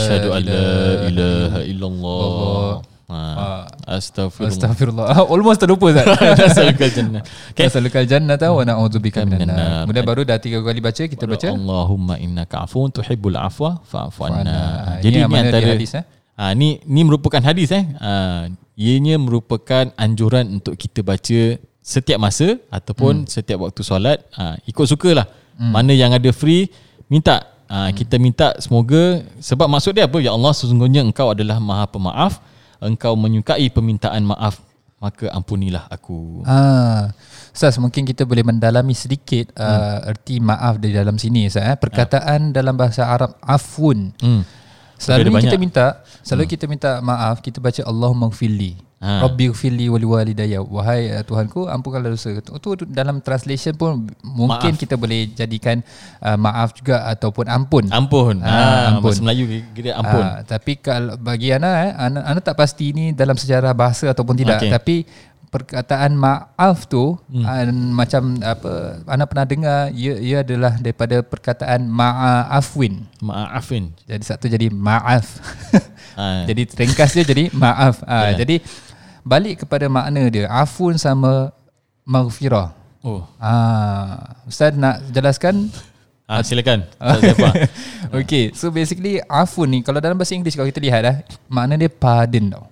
A: ilaha illallah. Ha. Astagfirullah.
B: Astagfirullah. Almost terlupa Zat. Nasalukal jannah. Okay. Nasalukal jannah tahu wa na'udzubika minan nar. Kemudian baru dah tiga kali baca kita baca.
A: Allahumma innaka afuwun tuhibbul afwa fa'fu anna. Jadi ini antara hadis eh. Ha, ni ni merupakan hadis eh. Ha, ianya merupakan anjuran untuk kita baca setiap masa ataupun hmm. setiap waktu solat. Ha, ikut sukalah. Hmm. Mana yang ada free minta ha, hmm. kita minta semoga sebab maksud dia apa ya Allah sesungguhnya engkau adalah Maha Pemaaf engkau menyukai permintaan maaf maka ampunilah aku.
B: Ha. Ustaz mungkin kita boleh mendalami sedikit uh, hmm. uh, erti maaf di dalam sini Ustaz eh. Perkataan ha. dalam bahasa Arab afun. Hmm. Selalu kita minta, selalu hmm. kita minta maaf, kita baca Allahumma gfirli. Ha. Rabbi fili wali walidayya. Wahai uh, Tuhanku, ampunkanlah dosa. Itu, itu dalam translation pun mungkin maaf. kita boleh jadikan uh, maaf juga ataupun ampun.
A: Ampun. Ha, ha ampun. Bahasa Melayu kira ampun. Ha,
B: tapi kalau bagi Ana, eh, Ana, Ana tak pasti ini dalam sejarah bahasa ataupun tidak. Okay. Tapi perkataan maaf tu hmm. uh, macam apa Ana pernah dengar ia, ia adalah daripada perkataan ma'afwin.
A: Ma'afwin.
B: Jadi satu jadi maaf. Ha. jadi ringkas dia jadi maaf. Ha, yeah. Jadi balik kepada makna dia afun sama maghfirah. Oh. Ah ustaz nak jelaskan?
A: Ah silakan.
B: Okey so basically afun ni kalau dalam bahasa Inggeris kalau kita lihat dah makna dia pardon tau.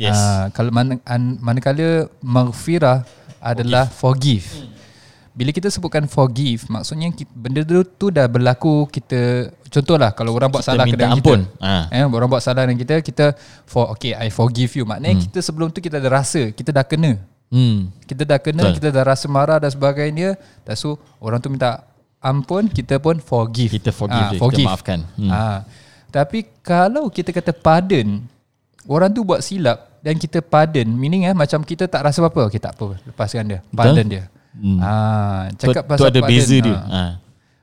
B: Yes. Ah kalau mana manakala maghfirah adalah forgive, forgive. Hmm. Bila kita sebutkan forgive Maksudnya benda tu, tu dah berlaku Kita Contohlah Kalau orang buat kita salah
A: ampun. kita ha.
B: eh, Orang buat salah dengan kita Kita for, Okay I forgive you Maknanya hmm. kita sebelum tu Kita ada rasa Kita dah kena hmm. Kita dah kena Betul. Kita dah rasa marah Dan sebagainya Dan so Orang tu minta ampun Kita pun forgive
A: Kita forgive, ha, forgive. Kita maafkan
B: hmm. ha. Tapi Kalau kita kata pardon Orang tu buat silap Dan kita pardon Meaning eh Macam kita tak rasa apa-apa Okay tak apa Lepaskan dia Pardon Betul? dia Hmm. Ha, cakap tu, pasal
A: tu ada beza dia. Ha.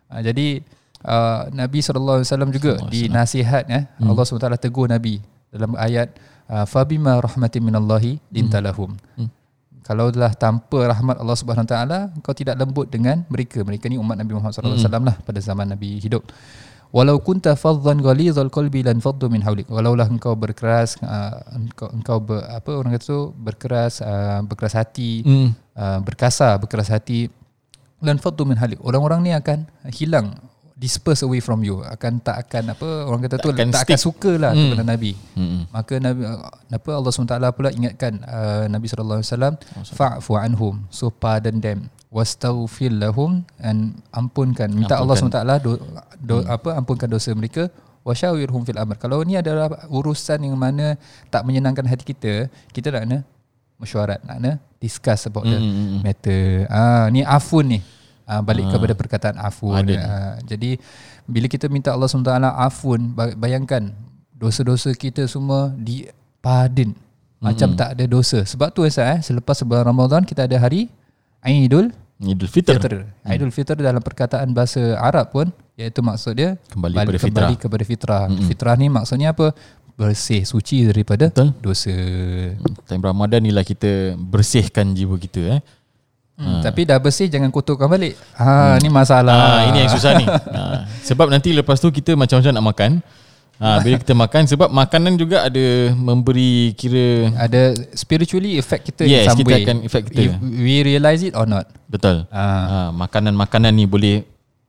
B: Ha, jadi uh, Nabi SAW juga oh, di nasihat eh, hmm. Allah SWT tegur Nabi dalam ayat fabima rahmatin minallahi lintalahum. Hmm. Hmm. Kalau telah tanpa rahmat Allah Subhanahu Wa Taala kau tidak lembut dengan mereka. Mereka ni umat Nabi Muhammad SAW hmm. lah pada zaman Nabi hidup. Walau kunta faddan ghalizal qalbi lan faddu min hawlik. Walaulah engkau berkeras uh, engkau engkau ber, apa orang kata tu berkeras uh, berkeras hati, hmm. uh, berkasar, berkeras hati lan faddu min hawlik. Orang-orang ni akan hilang disperse away from you akan tak akan apa orang kata tu tak akan, tak akan suka lah hmm. kepada nabi hmm. maka nabi apa Allah SWT pula ingatkan uh, nabi sallallahu alaihi wasallam fa'fu anhum so pardon them wastaghfir lahum and ampunkan minta ampunkan. Allah SWT do, do, hmm. apa ampunkan dosa mereka wasyawirhum fil amr kalau ni adalah urusan yang mana tak menyenangkan hati kita kita nak kena mesyuarat nak kena discuss about hmm. the hmm, hmm. matter ah ni afun ni uh, balik uh, kepada perkataan afun uh, jadi bila kita minta Allah SWT afun bayangkan dosa-dosa kita semua di pardon macam mm-hmm. tak ada dosa sebab tu Esa, eh selepas sebulan Ramadan kita ada hari Aidul
A: Idul Fitr. Fitr.
B: Hmm. Idul Fitr dalam perkataan bahasa Arab pun iaitu maksud dia
A: kembali, kepada fitrah. Kembali
B: kepada fitrah. Mm-hmm. Fitrah ni maksudnya apa? Bersih, suci daripada Betul. dosa.
A: Time Ramadan ni lah kita bersihkan jiwa kita eh.
B: Hmm, ha. Tapi dah bersih jangan kotorkan balik. Ha hmm. ni masalah.
A: Ha, ini yang susah ni. Ha. Sebab nanti lepas tu kita macam-macam nak makan. Ha, bila kita makan sebab makanan juga ada memberi kira
B: ada spiritually effect kita
A: yes, in some kita way. akan effect kita. If
B: we realize it or not.
A: Betul. Ha. Ha, makanan-makanan ni boleh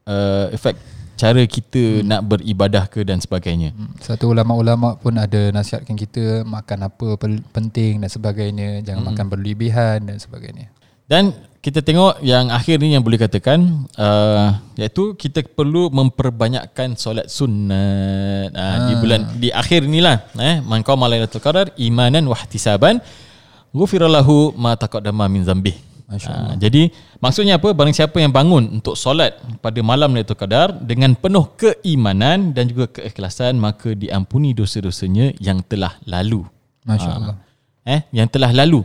A: uh, effect cara kita hmm. nak beribadah ke dan sebagainya. Hmm.
B: Satu ulama-ulama pun ada nasihatkan kita makan apa penting dan sebagainya, jangan hmm. makan berlebihan dan sebagainya.
A: Dan kita tengok yang akhir ni yang boleh katakan uh, iaitu kita perlu memperbanyakkan solat sunat uh, di ah. bulan di akhir inilah eh. Man qama lailatul qadar imanan wa ihtisaban ghufirallahu ma taqaddama min zambih. Uh, jadi maksudnya apa? Barang siapa yang bangun untuk solat pada malam lailatul qadar dengan penuh keimanan dan juga keikhlasan maka diampuni dosa-dosanya yang telah lalu.
B: Masyaallah.
A: Uh, eh yang telah lalu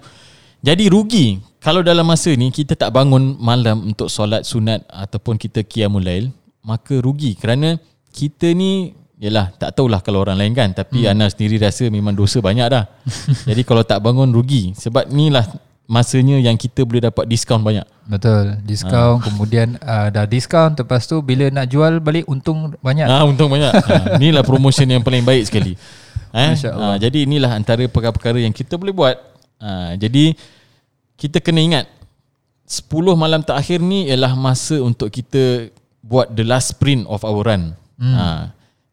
A: jadi rugi kalau dalam masa ni kita tak bangun malam untuk solat sunat ataupun kita qiyamul lail, maka rugi kerana kita ni yalah tak tahulah kalau orang lain kan tapi hmm. ana sendiri rasa memang dosa banyak dah. Jadi kalau tak bangun rugi sebab inilah masanya yang kita boleh dapat diskaun banyak.
B: Betul, diskaun ha. kemudian uh, dah diskaun lepas tu bila nak jual balik untung banyak.
A: Ah ha, untung banyak. ha, inilah promotion yang paling baik sekali. Eh? Ha, jadi inilah antara perkara-perkara yang kita boleh buat. Ha, jadi kita kena ingat 10 malam terakhir ni ialah masa untuk kita buat the last sprint of our run. Hmm. Ha,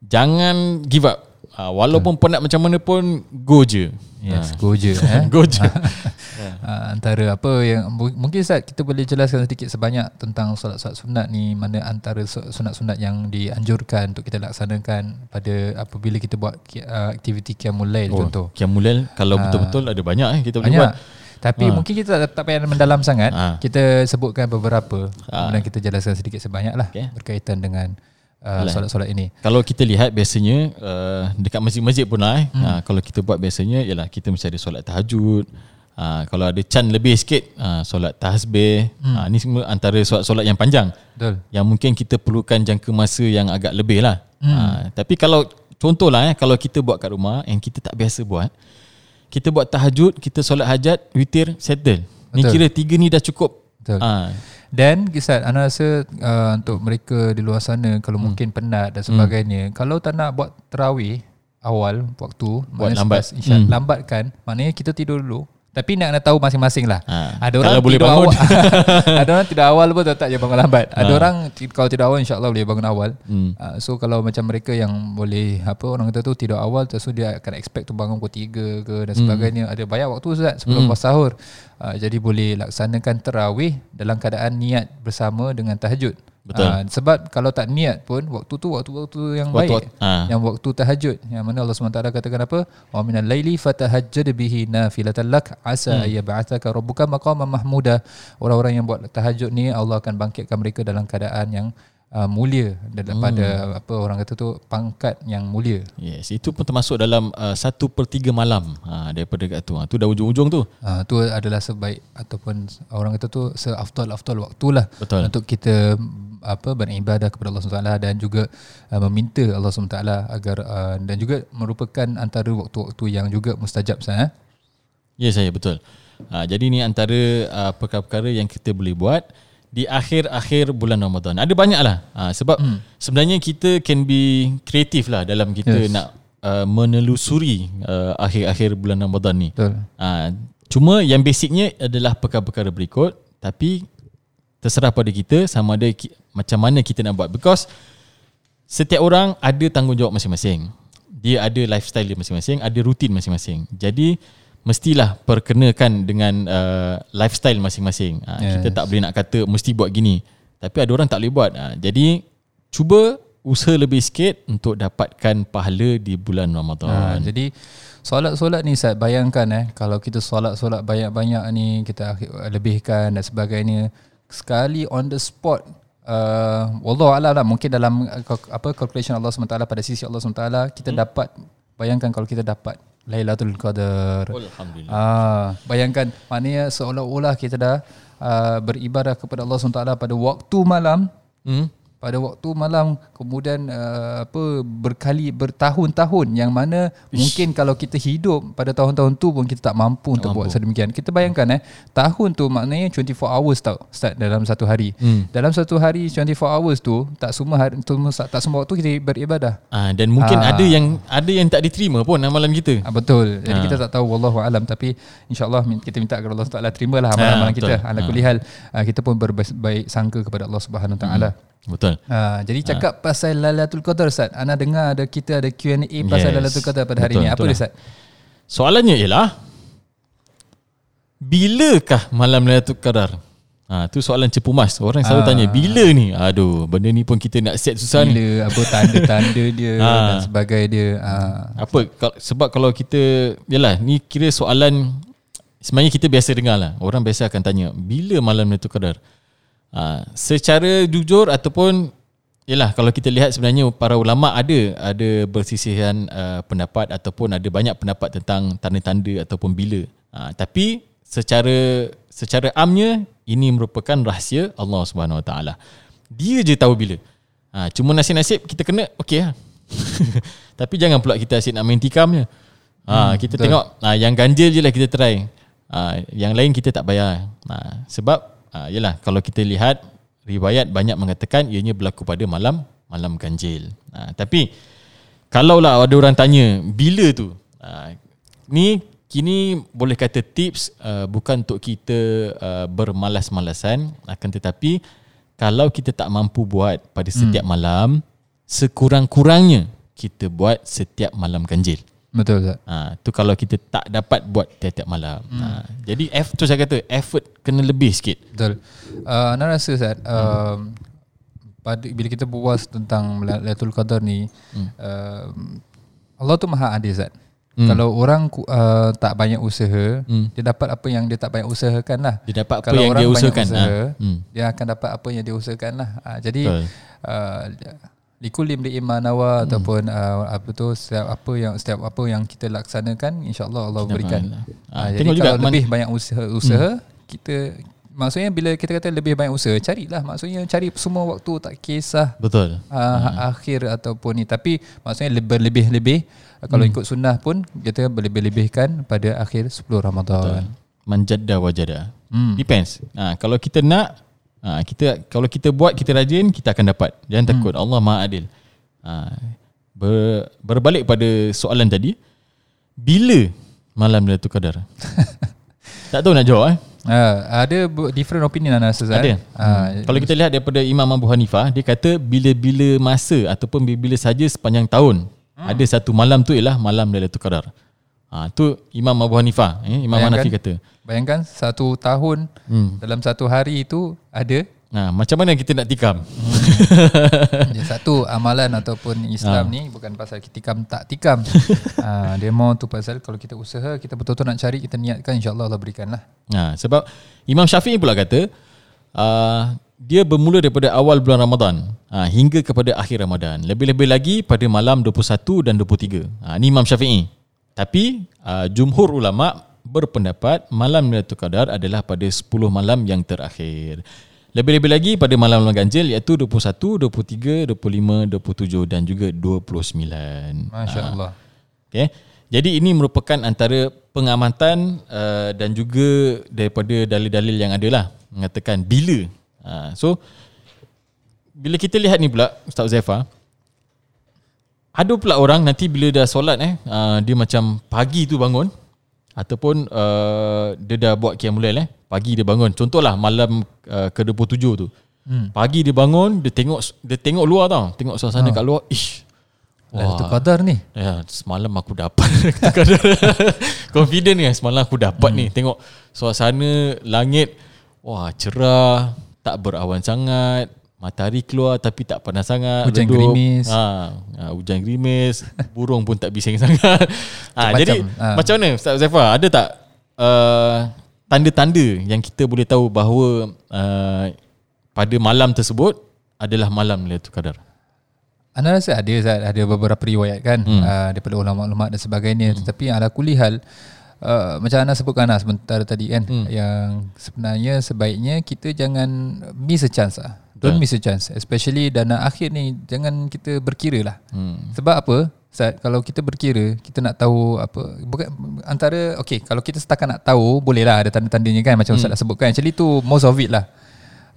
A: jangan give up. Ha, walaupun hmm. penat macam mana pun go je.
B: Yes, ha. go je eh.
A: go je.
B: ha, antara apa yang mungkin Ustaz kita boleh jelaskan sedikit sebanyak tentang solat-solat sunat ni mana antara sunat-sunat yang dianjurkan untuk kita laksanakan pada apabila kita buat uh, aktiviti qiyamul lail oh, contoh.
A: Qiyamul lail kalau ha. betul-betul ada banyak eh kita boleh
B: banyak.
A: buat.
B: Tapi ha. mungkin kita tak, tak payah mendalam sangat. Ha. Kita sebutkan beberapa ha. dan kita jelaskan sedikit sebanyak lah okay. berkaitan dengan uh, solat-solat ini.
A: Kalau kita lihat biasanya uh, dekat masjid-masjid pun lah eh. Hmm. Uh, kalau kita buat biasanya ialah kita mesti ada solat tahajud. Uh, kalau ada can lebih sikit uh, solat tasbih. Hmm. Uh, ni semua antara solat-solat yang panjang.
B: Betul.
A: Yang mungkin kita perlukan jangka masa yang agak lebih lah. Hmm. Uh, tapi kalau contohlah eh kalau kita buat kat rumah yang kita tak biasa buat. Kita buat tahajud, kita solat hajat, witir, settle. Ni kira tiga ni dah cukup.
B: Betul.
A: Uh,
B: Dan Gisat, Ana rasa uh, untuk mereka di luar sana kalau hmm. mungkin penat dan sebagainya, hmm. kalau tak nak buat terawih awal waktu,
A: Buat lambat.
B: Insya,
A: Hmm.
B: lambatkan, maknanya kita tidur dulu. Tapi nak kena tahu masing-masing lah.
A: Ha.
B: Ada orang
A: Kalau boleh bangun.
B: awal. ada orang tidak awal pun tetap je bangun lambat. Ada
A: Ha.
B: orang ti- kalau tidak awal insya-Allah boleh bangun awal.
A: Hmm.
B: Uh, so kalau macam mereka yang boleh apa orang kata tu tidur awal so dia akan expect tu bangun pukul 3 ke dan sebagainya. Ada banyak waktu Ustaz sebelum
A: Hmm.
B: sahur. Uh, jadi boleh laksanakan tarawih dalam keadaan niat bersama dengan tahajud.
A: Betul.
B: Uh, sebab kalau tak niat pun waktu tu waktu-waktu yang
A: Waktu-
B: baik.
A: ah.
B: Yang waktu tahajud yang mana Allah SWT katakan apa? Wa minal laili fatahajjad bihi nafilatan lak asa hmm. ayyab'athaka rabbuka maqaman mahmuda. Orang-orang yang buat tahajud ni Allah akan bangkitkan mereka dalam keadaan yang uh, mulia daripada hmm. apa orang kata tu pangkat yang mulia.
A: Yes, itu pun termasuk dalam uh, satu per tiga malam ha, daripada kat tu. Ha, tu dah ujung-ujung tu.
B: Uh, tu adalah sebaik ataupun orang kata tu seafdal-afdal waktulah
A: Betul.
B: untuk kita apa beribadah kepada Allah SWT dan juga uh, meminta Allah SWT agar uh, dan juga merupakan antara waktu-waktu yang juga mustajab saya.
A: Ya saya betul. Ha, jadi ni antara uh, perkara-perkara yang kita boleh buat di akhir-akhir bulan Ramadan. Ada banyak lah. Ha, sebab hmm. sebenarnya kita can be kreatif lah dalam kita
B: Yes.
A: yes. nak uh, menelusuri uh, akhir-akhir bulan Ramadan ni.
B: Betul.
A: Ha, cuma yang basicnya adalah perkara-perkara berikut tapi terserah pada kita sama ada ki, macam mana kita nak buat because setiap orang ada tanggungjawab masing-masing. Dia ada lifestyle dia masing-masing, ada rutin masing-masing. Jadi mestilah perkenakan dengan uh, lifestyle masing-masing. Ha,
B: Yes.
A: Kita tak boleh nak kata mesti buat gini. Tapi ada orang tak boleh buat. Ha, jadi cuba usaha lebih sikit untuk dapatkan pahala di bulan
B: Ha,
A: Ramadan.
B: jadi solat-solat ni Ustaz bayangkan eh kalau kita solat-solat banyak-banyak ni kita lebihkan dan sebagainya sekali on the spot uh, wallahu alam lah mungkin dalam uh, apa calculation Allah SWT pada sisi Allah SWT kita hmm. dapat bayangkan kalau kita dapat Lailatul Qadar
A: Alhamdulillah.
B: Ah, bayangkan maknanya seolah-olah kita dah uh, beribadah kepada Allah SWT pada waktu malam
A: Hmm?
B: Pada waktu malam kemudian uh, apa berkali bertahun-tahun yang mana Ish. mungkin kalau kita hidup pada tahun-tahun tu pun kita tak mampu untuk
A: mampu.
B: buat sedemikian. Kita bayangkan eh tahun tu maknanya 24 hours tau start dalam satu hari.
A: Hmm.
B: Dalam satu hari 24 hours tu tak semua hari tu, tak semua waktu kita beribadah.
A: Ah dan mungkin
B: Ah.
A: ada yang ada yang tak diterima pun amalan kita.
B: Ah, betul. Jadi
A: Ha.
B: kita tak tahu wallahu alam tapi insyaallah kita minta kepada Allah Taala terimalah amalan-amalan
A: Ha,
B: kita. Ala kulli hal ah, kita pun berbaik sangka kepada Allah Subhanahu taala.
A: Betul.
B: Ha, jadi cakap ha. pasal Lailatul Qadar Ustaz. Ana dengar ada kita ada Q&A pasal
A: Yes.
B: Lailatul Qadar pada hari
A: Betul,
B: ini. Apa dia. Ustaz?
A: Soalannya ialah bilakah malam Lailatul Qadar? Ha tu soalan cepu mas. Orang selalu
B: Ah.
A: tanya bila ni? Aduh, benda ni pun kita nak set susah ni.
B: Bila apa tanda-tanda dia
A: Ha.
B: dan sebagainya dia. Ha.
A: Apa sebab kalau kita yalah ni kira soalan sebenarnya kita biasa dengar lah. Orang biasa akan tanya bila malam Lailatul Qadar? Ha, secara jujur ataupun Yalah kalau kita lihat sebenarnya para ulama ada ada bersisihan uh, pendapat ataupun ada banyak pendapat tentang tanda-tanda ataupun bila. Uh, tapi secara secara amnya ini merupakan rahsia Allah Subhanahu Wa Taala. Dia je tahu bila. Ha, cuma nasib-nasib kita kena okey lah. tapi jangan pula kita asyik nak main tikamnya. Ha, kita
B: betul.
A: tengok ha, yang ganjil je lah kita try. Ha, yang lain kita tak bayar. Ha, sebab ha, yalah kalau kita lihat riwayat banyak mengatakan ianya berlaku pada malam malam ganjil. Ha, tapi kalaulah ada orang tanya bila tu? Ha, ni kini boleh kata tips uh, bukan untuk kita uh, bermalas-malasan akan tetapi kalau kita tak mampu buat pada setiap hmm. malam sekurang-kurangnya kita buat setiap malam ganjil.
B: Betul Ustaz.
A: Ha, tu kalau kita tak dapat buat tiap-tiap malam. Hmm. Ha, jadi F tu saya kata effort kena lebih sikit.
B: Betul. Uh, Ana rasa Ustaz um, pada bila kita berbual tentang Lailatul Qadar ni hmm. uh, Allah tu Maha Adil Ustaz. Hmm. Kalau orang uh, tak banyak usaha,
A: Hmm.
B: dia dapat apa yang dia tak banyak usahakan lah.
A: Dia dapat apa
B: Kalau
A: yang
B: orang
A: dia usahakan.
B: Usaha,
A: Ha. Hmm.
B: Dia akan dapat apa yang dia usahakan lah. Uh, jadi
A: Betul.
B: uh, likul limri imanawa hmm. ataupun uh, apa tu setiap apa yang setiap apa yang kita laksanakan insyaallah Allah berikan. Ha, jadi kalau lebih banyak usaha usaha hmm. kita maksudnya bila kita kata lebih banyak usaha carilah maksudnya cari semua waktu tak kisah
A: betul
B: uh, hmm. akhir ataupun ni tapi maksudnya lebih-lebih kalau hmm. ikut sunnah pun kita berlebih-lebihkan pada akhir 10 Ramadan.
A: Manjadda wajada. Hmm. Depends. Ha, kalau kita nak Ha, kita kalau kita buat kita rajin kita akan dapat. Jangan hmm. takut. Allah Maha Adil. Ha, ber, berbalik pada soalan tadi, bila malam Lailatul Qadar? tak tahu nak jawab eh.
B: Uh, ada different opinion Anas Ustaz.
A: Ada. Uh, hmm. Kalau kita lihat daripada Imam Abu Hanifah, dia kata bila-bila masa ataupun bila-bila saja sepanjang tahun hmm. ada satu malam tu ialah malam Lailatul Qadar. Ha, tu Imam Abu Hanifah, eh, Imam Hanafi kata.
B: Bayangkan satu tahun hmm. dalam satu hari itu ada.
A: Nah, macam mana kita nak tikam?
B: Hmm. Ya, satu amalan ataupun Islam ha. ni bukan pasal kita tikam tak tikam. ha, dia mau tu pasal kalau kita usaha, kita betul-betul nak cari, kita niatkan insya-Allah Allah berikanlah.
A: Ha, sebab Imam Syafi'i pula kata uh, dia bermula daripada awal bulan Ramadan ha, hingga kepada akhir Ramadan. Lebih-lebih lagi pada malam 21 dan 23. Ha, ni Imam Syafi'i. Tapi uh, jumhur ulama berpendapat malam Lailatul Qadar adalah pada 10 malam yang terakhir. Lebih-lebih lagi pada malam-malam ganjil iaitu 21, 23, 25, 27 dan juga 29.
B: Masya-Allah.
A: Ha. Okey. Jadi ini merupakan antara pengamatan uh, dan juga daripada dalil-dalil yang ada lah mengatakan bila. Ha. So bila kita lihat ni pula Ustaz Zaifa ada pula orang nanti bila dah solat eh uh, dia macam pagi tu bangun ataupun uh, dia dah buat qiyamul lail eh pagi dia bangun. Contohlah malam uh, ke-27 tu. Hmm. pagi dia bangun dia tengok dia tengok luar tau. Tengok suasana ha. kat luar ish.
B: Lailatul Qadar ni.
A: Ya semalam aku dapat. Confident ni Semalam aku dapat hmm. ni Tengok suasana Langit. Wah cerah. Tak berawan sangat Matahari keluar tapi tak panas sangat
B: Hujan redup. gerimis
A: ha, ha, Hujan gerimis Burung pun tak bising sangat ha, Jadi ha. macam mana Ustaz Zaifah Ada tak uh, Tanda-tanda yang kita boleh tahu bahawa uh, Pada malam tersebut Adalah malam Lailatul Qadar
B: Anda rasa ada Ada beberapa riwayat kan hmm. uh, Daripada ulama-ulama dan sebagainya hmm. Tetapi ala kulihal Uh, macam Ana sebutkan lah sebentar tadi kan hmm. yang sebenarnya sebaiknya kita jangan miss a chance lah. Don't miss a chance Especially dana akhir ni Jangan kita berkira lah hmm. Sebab apa Saat kalau kita berkira Kita nak tahu apa bukan, Antara Okay Kalau kita setakat nak tahu Boleh lah ada tanda-tandanya kan Macam hmm. Ustaz dah sebutkan Actually tu most of it lah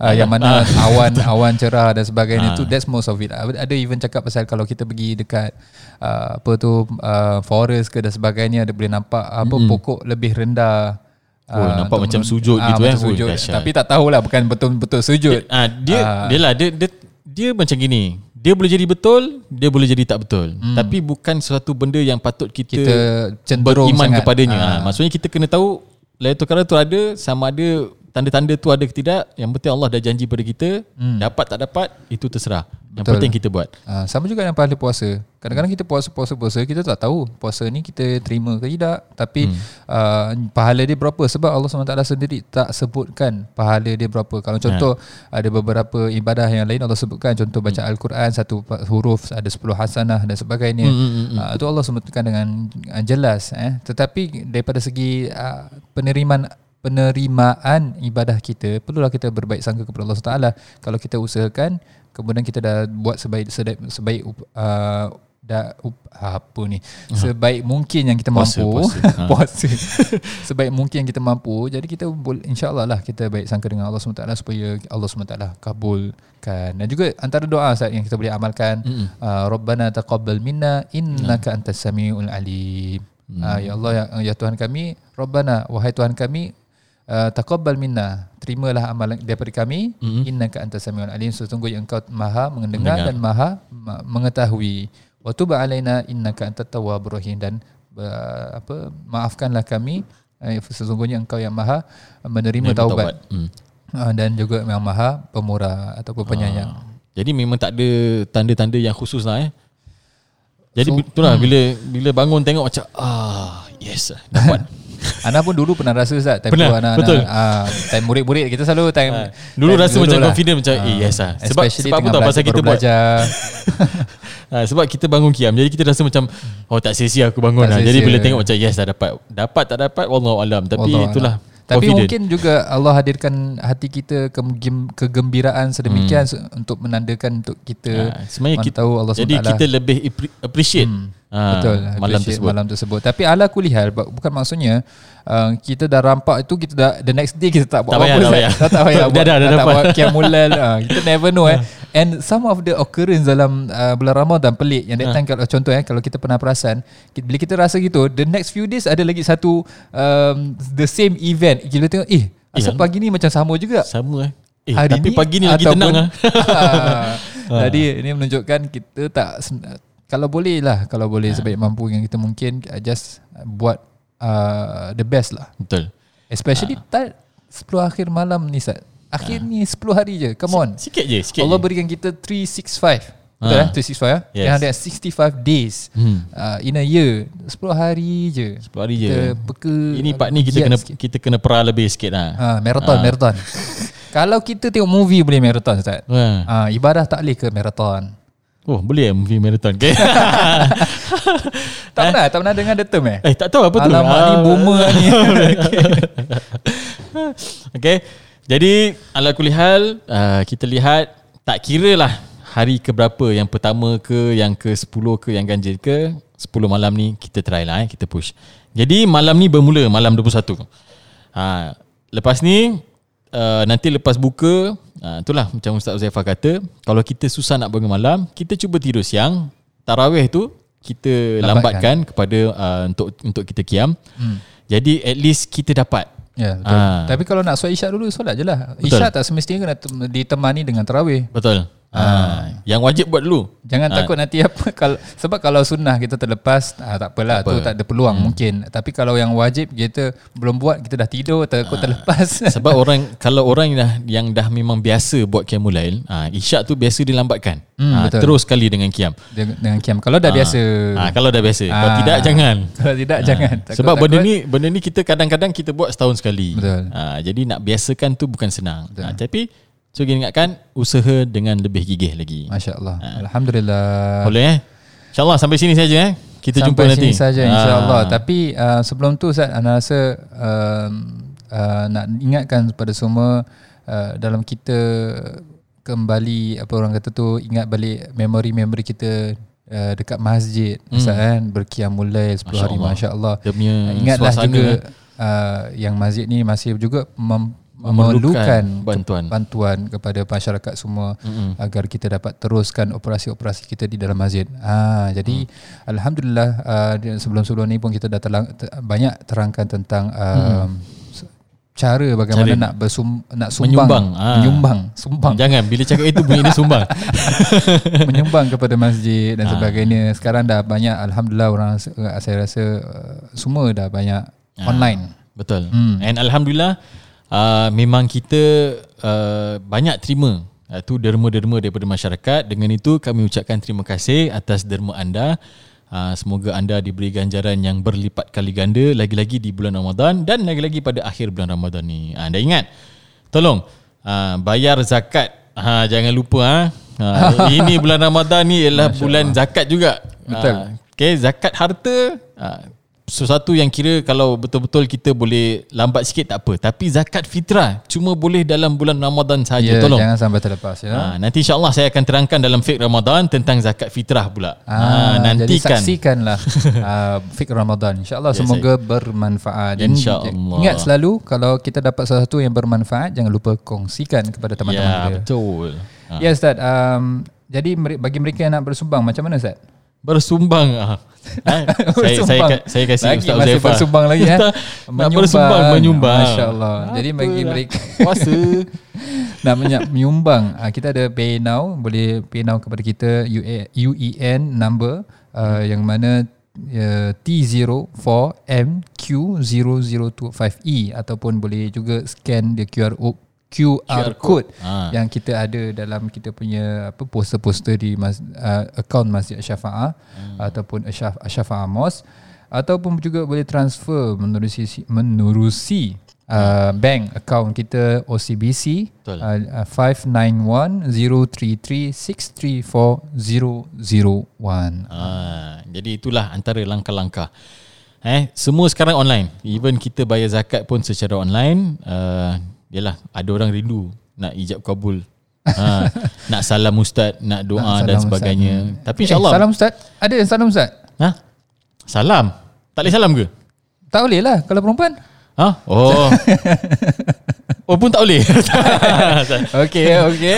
B: Uh, yang mana ah. awan awan cerah dan sebagainya ah. tu that's most of it lah. ada even cakap pasal kalau kita pergi dekat uh, apa tu uh, forest ke dan sebagainya ada boleh nampak apa mm-hmm. pokok lebih rendah
A: Oh, uh, nampak macam sujud uh, gitu
B: eh. Sujud. Oh, Tapi tak tahulah bukan betul-betul sujud.
A: Ah uh, dia uh, dia lah dia, dia dia macam gini. Dia boleh jadi betul, dia boleh jadi tak betul. Hmm. Tapi bukan suatu benda yang patut kita, kita beriman sangat. kepadanya. Uh. Ha, maksudnya kita kena tahu Lailatul Qadar tu ada sama ada tanda-tanda tu ada ke tidak yang penting Allah dah janji pada kita hmm. dapat tak dapat itu terserah yang Betul. penting kita buat
B: uh, sama juga dengan pahala puasa kadang-kadang kita puasa-puasa-puasa kita tak tahu puasa ni kita terima ke tidak tapi hmm. uh, pahala dia berapa sebab Allah SWT sendiri tak sebutkan pahala dia berapa kalau contoh ya. ada beberapa ibadah yang lain Allah sebutkan contoh baca hmm. Al-Quran satu huruf ada 10 hasanah dan sebagainya hmm, hmm, hmm. Uh, itu Allah sebutkan dengan jelas eh tetapi daripada segi uh, penerimaan penerimaan ibadah kita perlulah kita berbaik sangka kepada Allah Taala kalau kita usahakan kemudian kita dah buat sebaik sebaik, sebaik uh, dah up, apa ni uh-huh. sebaik mungkin yang kita puasa, mampu puasa, ha. puasa. sebaik mungkin yang kita mampu jadi kita insyaallah lah kita baik sangka dengan Allah SWT supaya Allah SWT kabulkan dan juga antara doa saat yang kita boleh amalkan mm-hmm. uh, rabbana taqabbal minna innaka uh antas samiul alim mm. uh, ya Allah ya, ya Tuhan kami rabbana wahai Tuhan kami uh, taqabbal minna. Terimalah amalan daripada kami. Mm-hmm. innaka antas samiul alim. Sesungguhnya engkau maha mendengar dan maha mengetahui. Wa tub alaina innaka antat tawwabur rahim. Dan uh, apa maafkanlah kami. Uh, sesungguhnya engkau yang maha menerima taubat, taubat. Mm. Uh, dan juga yang maha pemurah ataupun penyayang. Uh,
A: jadi memang tak ada tanda-tanda yang khusus lah eh. Jadi so, itulah hmm. bila bila bangun tengok macam ah yes dapat
B: Ana pun dulu pernah rasa Ustaz time
A: Pernah,
B: tu Ana,
A: betul.
B: Ana, ah, time murid-murid kita selalu time
A: Ah, dulu
B: time
A: rasa macam
B: lah.
A: confident macam, eh, yes lah. Sebab- sebab apa tau, pasal kita buat- Ha, sebab kita bangun kiam Jadi kita rasa macam Oh tak sia-sia aku bangun
B: Tak
A: lah. Jadi bila tengok macam Yes dah dapat Dapat tak dapat Wallahu alam Tapi
B: Wallahu
A: itulah
B: Tapi
A: confident.
B: mungkin juga Allah hadirkan hati kita kegem- kegembiraan sedemikian hmm. untuk menandakan untuk kita
A: Ha, sebenarnya kita,
B: tahu Allah
A: Jadi kita lebih appre- appreciate
B: Hmm,
A: ha,
B: Betul
A: Malam tersebut.
B: malam tersebut. Tapi ala kulihal bu- Bukan maksudnya uh, Kita dah rampak itu Kita dah The next day kita tak buat
A: Tak
B: apa-apa
A: tak payah.
B: Tak, tak payah
A: Dah,
B: buat,
A: dah, dah
B: tak
A: dapat.
B: buat uh, Kita never know eh. And some of the occurrence dalam uh, bulan Ramadan pelik. Yang that time kalau contoh eh kalau kita pernah perasan ki- bila kita rasa gitu the next few days ada lagi satu um, the same event. Kita tengok eh asal
A: Eh,
B: pagi ni macam sama juga.
A: Sama eh. Eh
B: hari
A: tapi
B: ni
A: pagi ni lagi tenang lah
B: Ah. Jadi ini menunjukkan kita tak kalau boleh lah kalau boleh
A: Ha.
B: sebaik mampu yang kita mungkin uh, just buat uh, the best lah.
A: Betul
B: Especially
A: Ha.
B: tak 10 akhir malam ni Sat. Akhir ni 10 hari je. Come on.
A: Sikit je Sikit
B: Allah
A: je
B: berikan kita 365. Betul
A: Ha.
B: eh? 365 ya?
A: Yes.
B: 365 days
A: Hmm.
B: uh, in a year. 10 hari je.
A: 10 hari je
B: Kita peka
A: Ini part ni kita kena
B: sikit.
A: kita kena perah lebih sikit lah
B: Ha, marathon,
A: Ha.
B: marathon. Kalau kita tengok movie boleh marathon Ustaz.
A: ha.
B: Ha, ibadah tak boleh ke marathon?
A: Oh boleh eh movie marathon okay?
B: Tak pernah, tak pernah dengar the term eh?
A: Eh tak tahu apa tu
B: Alamak ni
A: Ah.
B: boomer ni.
A: Okay Jadi ala kulihal uh, Kita lihat Tak kira lah Hari ke berapa Yang pertama ke Yang ke 10 ke Yang ganjil ke 10 malam ni Kita try lah eh, Kita push Jadi malam ni bermula Malam 21 ha, Lepas ni uh, Nanti lepas buka uh, Itulah macam Ustaz Uzaifah kata Kalau kita susah nak bangun malam Kita cuba tidur siang Tarawih tu Kita
B: Lambatkan.
A: lambatkan, kepada uh, Untuk untuk kita kiam hmm. Jadi at least kita dapat
B: Ya, betul.
A: Ah.
B: Tapi kalau nak solat isyak dulu, solat je lah.
A: Betul.
B: Isyak tak semestinya kena tem- ditemani dengan tarawih.
A: Betul. Ah. Yang wajib buat dulu.
B: Jangan
A: Ah.
B: takut nanti apa kalau sebab kalau sunnah kita terlepas ah, tak apalah
A: Tak
B: tu
A: apa.
B: tak ada peluang hmm. mungkin tapi kalau yang wajib kita belum buat kita dah tidur takut terlepas
A: Sebab orang kalau orang yang dah yang dah memang biasa buat qiyamul lail, ah isyak tu biasa dilambatkan.
B: Hmm, betul.
A: terus sekali dengan qiyam.
B: dengan, dengan kiam kalau dah
A: Ah.
B: biasa
A: Ah kalau dah biasa. Kalau
B: Ah.
A: tidak jangan.
B: kalau tidak
A: Ah.
B: jangan
A: Sebab benda ni benda ni kita kadang-kadang kita buat setahun sekali.
B: Betul.
A: Ah jadi nak biasakan tu bukan senang. Ah, tapi so kita ingatkan usaha dengan lebih gigih lagi.
B: masya-Allah alhamdulillah
A: Boleh eh? InsyaAllah sampai sini saja eh. Kita jumpa
B: Sampai
A: nanti.
B: sini saja insya-Allah.
A: Ah.
B: Tapi uh, sebelum tu Ustaz ana rasa um, uh, nak ingatkan kepada semua uh, dalam kita kembali apa orang kata tu ingat balik memori-memori kita uh, dekat masjid hmm. Ustaz kan berqiyamul lail 10 hari
A: Masya-Allah.
B: masya-Allah.
A: Dia punya
B: Ingatlah juga
A: eh.
B: uh, yang masjid ni masih juga mem-
A: Memerlukan bantuan.
B: bantuan kepada masyarakat semua
A: Mm-mm.
B: agar kita dapat teruskan operasi-operasi kita di dalam masjid. Ah jadi hmm. alhamdulillah uh, sebelum-sebelum ni pun kita dah terlang, ter, banyak terangkan tentang uh, hmm. cara bagaimana
A: Cara
B: nak bersum nak sumbang
A: menyumbang. Ah.
B: menyumbang sumbang
A: Jangan bila cakap itu bunyi sumbang.
B: menyumbang kepada masjid dan
A: Ah.
B: sebagainya. Sekarang dah banyak alhamdulillah orang uh, saya rasa uh, semua dah banyak
A: Ah.
B: online.
A: Betul.
B: Hmm.
A: And alhamdulillah uh, memang kita uh, banyak terima uh, tu derma-derma daripada masyarakat. Dengan itu kami ucapkan terima kasih atas derma anda. Uh, semoga anda diberi ganjaran yang berlipat kali ganda lagi-lagi di bulan Ramadan dan lagi-lagi pada akhir bulan Ramadan ni. Uh, anda ingat? Tolong uh, bayar zakat. Ha, jangan lupa ha. ha ini bulan Ramadan ni ialah bulan zakat juga.
B: Betul.
A: Ah, okay, zakat harta uh, sesuatu yang kira kalau betul-betul kita boleh lambat sikit tak apa. Tapi zakat fitrah cuma boleh dalam bulan Ramadan sahaja.
B: Ya,
A: Tolong.
B: jangan sampai terlepas ya.
A: Ha, nanti insyaAllah saya akan terangkan dalam fiqh Ramadan tentang zakat fitrah pula.
B: Ah,
A: ha,
B: Jadi
A: nantikan.
B: saksikanlah uh, Fik Ramadan InsyaAllah
A: Ya,
B: semoga bermanfaat Dan
A: InsyaAllah.
B: Ingat selalu Kalau kita dapat sesuatu yang bermanfaat Jangan lupa kongsikan kepada teman-teman
A: Ya,
B: kita
A: betul. Ha.
B: Ya Ustaz um, Jadi bagi mereka yang nak bersumbang Macam mana Ustaz?
A: Bersumbang. Ha. Ha, saya, saya, ka- saya kasih
B: lagi
A: Ustaz
B: masih
A: Uzaifah.
B: bersumbang lagi eh?
A: Nak bersumbang, menyumbang.
B: Masya Allah Jadi bagi
A: Apalah.
B: mereka
A: Puasa.
B: nak menyumbang uh, kita ada pay now boleh pay now kepada kita UEN number uh, yang mana uh, T04MQ0025E E ataupun boleh juga scan the QR o- QR,
A: QR
B: code,
A: code. Ah.
B: yang kita ada dalam kita punya apa poster-poster di mas, uh, account Masjid Syafa'ah hmm. ataupun Syaf, Syafa'ah Mosque ataupun juga boleh transfer menerusi menerusi uh, bank account kita OCBC
A: Betul.
B: uh, uh, 59103363401.
A: Ah, jadi itulah antara langkah-langkah. Eh, semua sekarang online. Even kita bayar zakat pun secara online. Uh, yalah, ada orang rindu nak ijab kabul. ha, nak salam ustaz, nak doa
B: Nak
A: dan sebagainya.
B: ustaz.
A: Tapi
B: Eh,
A: insyaAllah.
B: salam ustaz. Ada yang salam ustaz?
A: Ha? Salam. Tak boleh salam ke?
B: Tak boleh lah kalau perempuan.
A: Ha? Oh. oh pun tak boleh.
B: Okey, okey.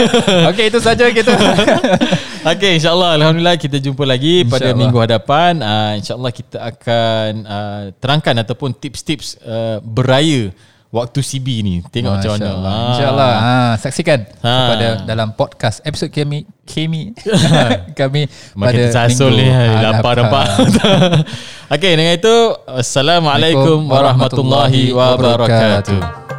B: Okey, itu saja kita.
A: Okey, insyaAllah Alhamdulillah kita jumpa lagi pada
B: InsyaAllah.
A: minggu hadapan. Uh, InsyaAllah kita akan uh, terangkan ataupun tips-tips uh, beraya waktu CB ni. Tengok macam mana.
B: InsyaAllah.
A: Ah.
B: InsyaAllah. Ha, saksikan
A: Ha.
B: kepada dalam podcast episod kami kami kami
A: Makin
B: pada
A: tersasul ni
B: minggu
A: hai, Lapar nampak Okey dengan itu Assalamualaikum warahmatullahi wabarakatuh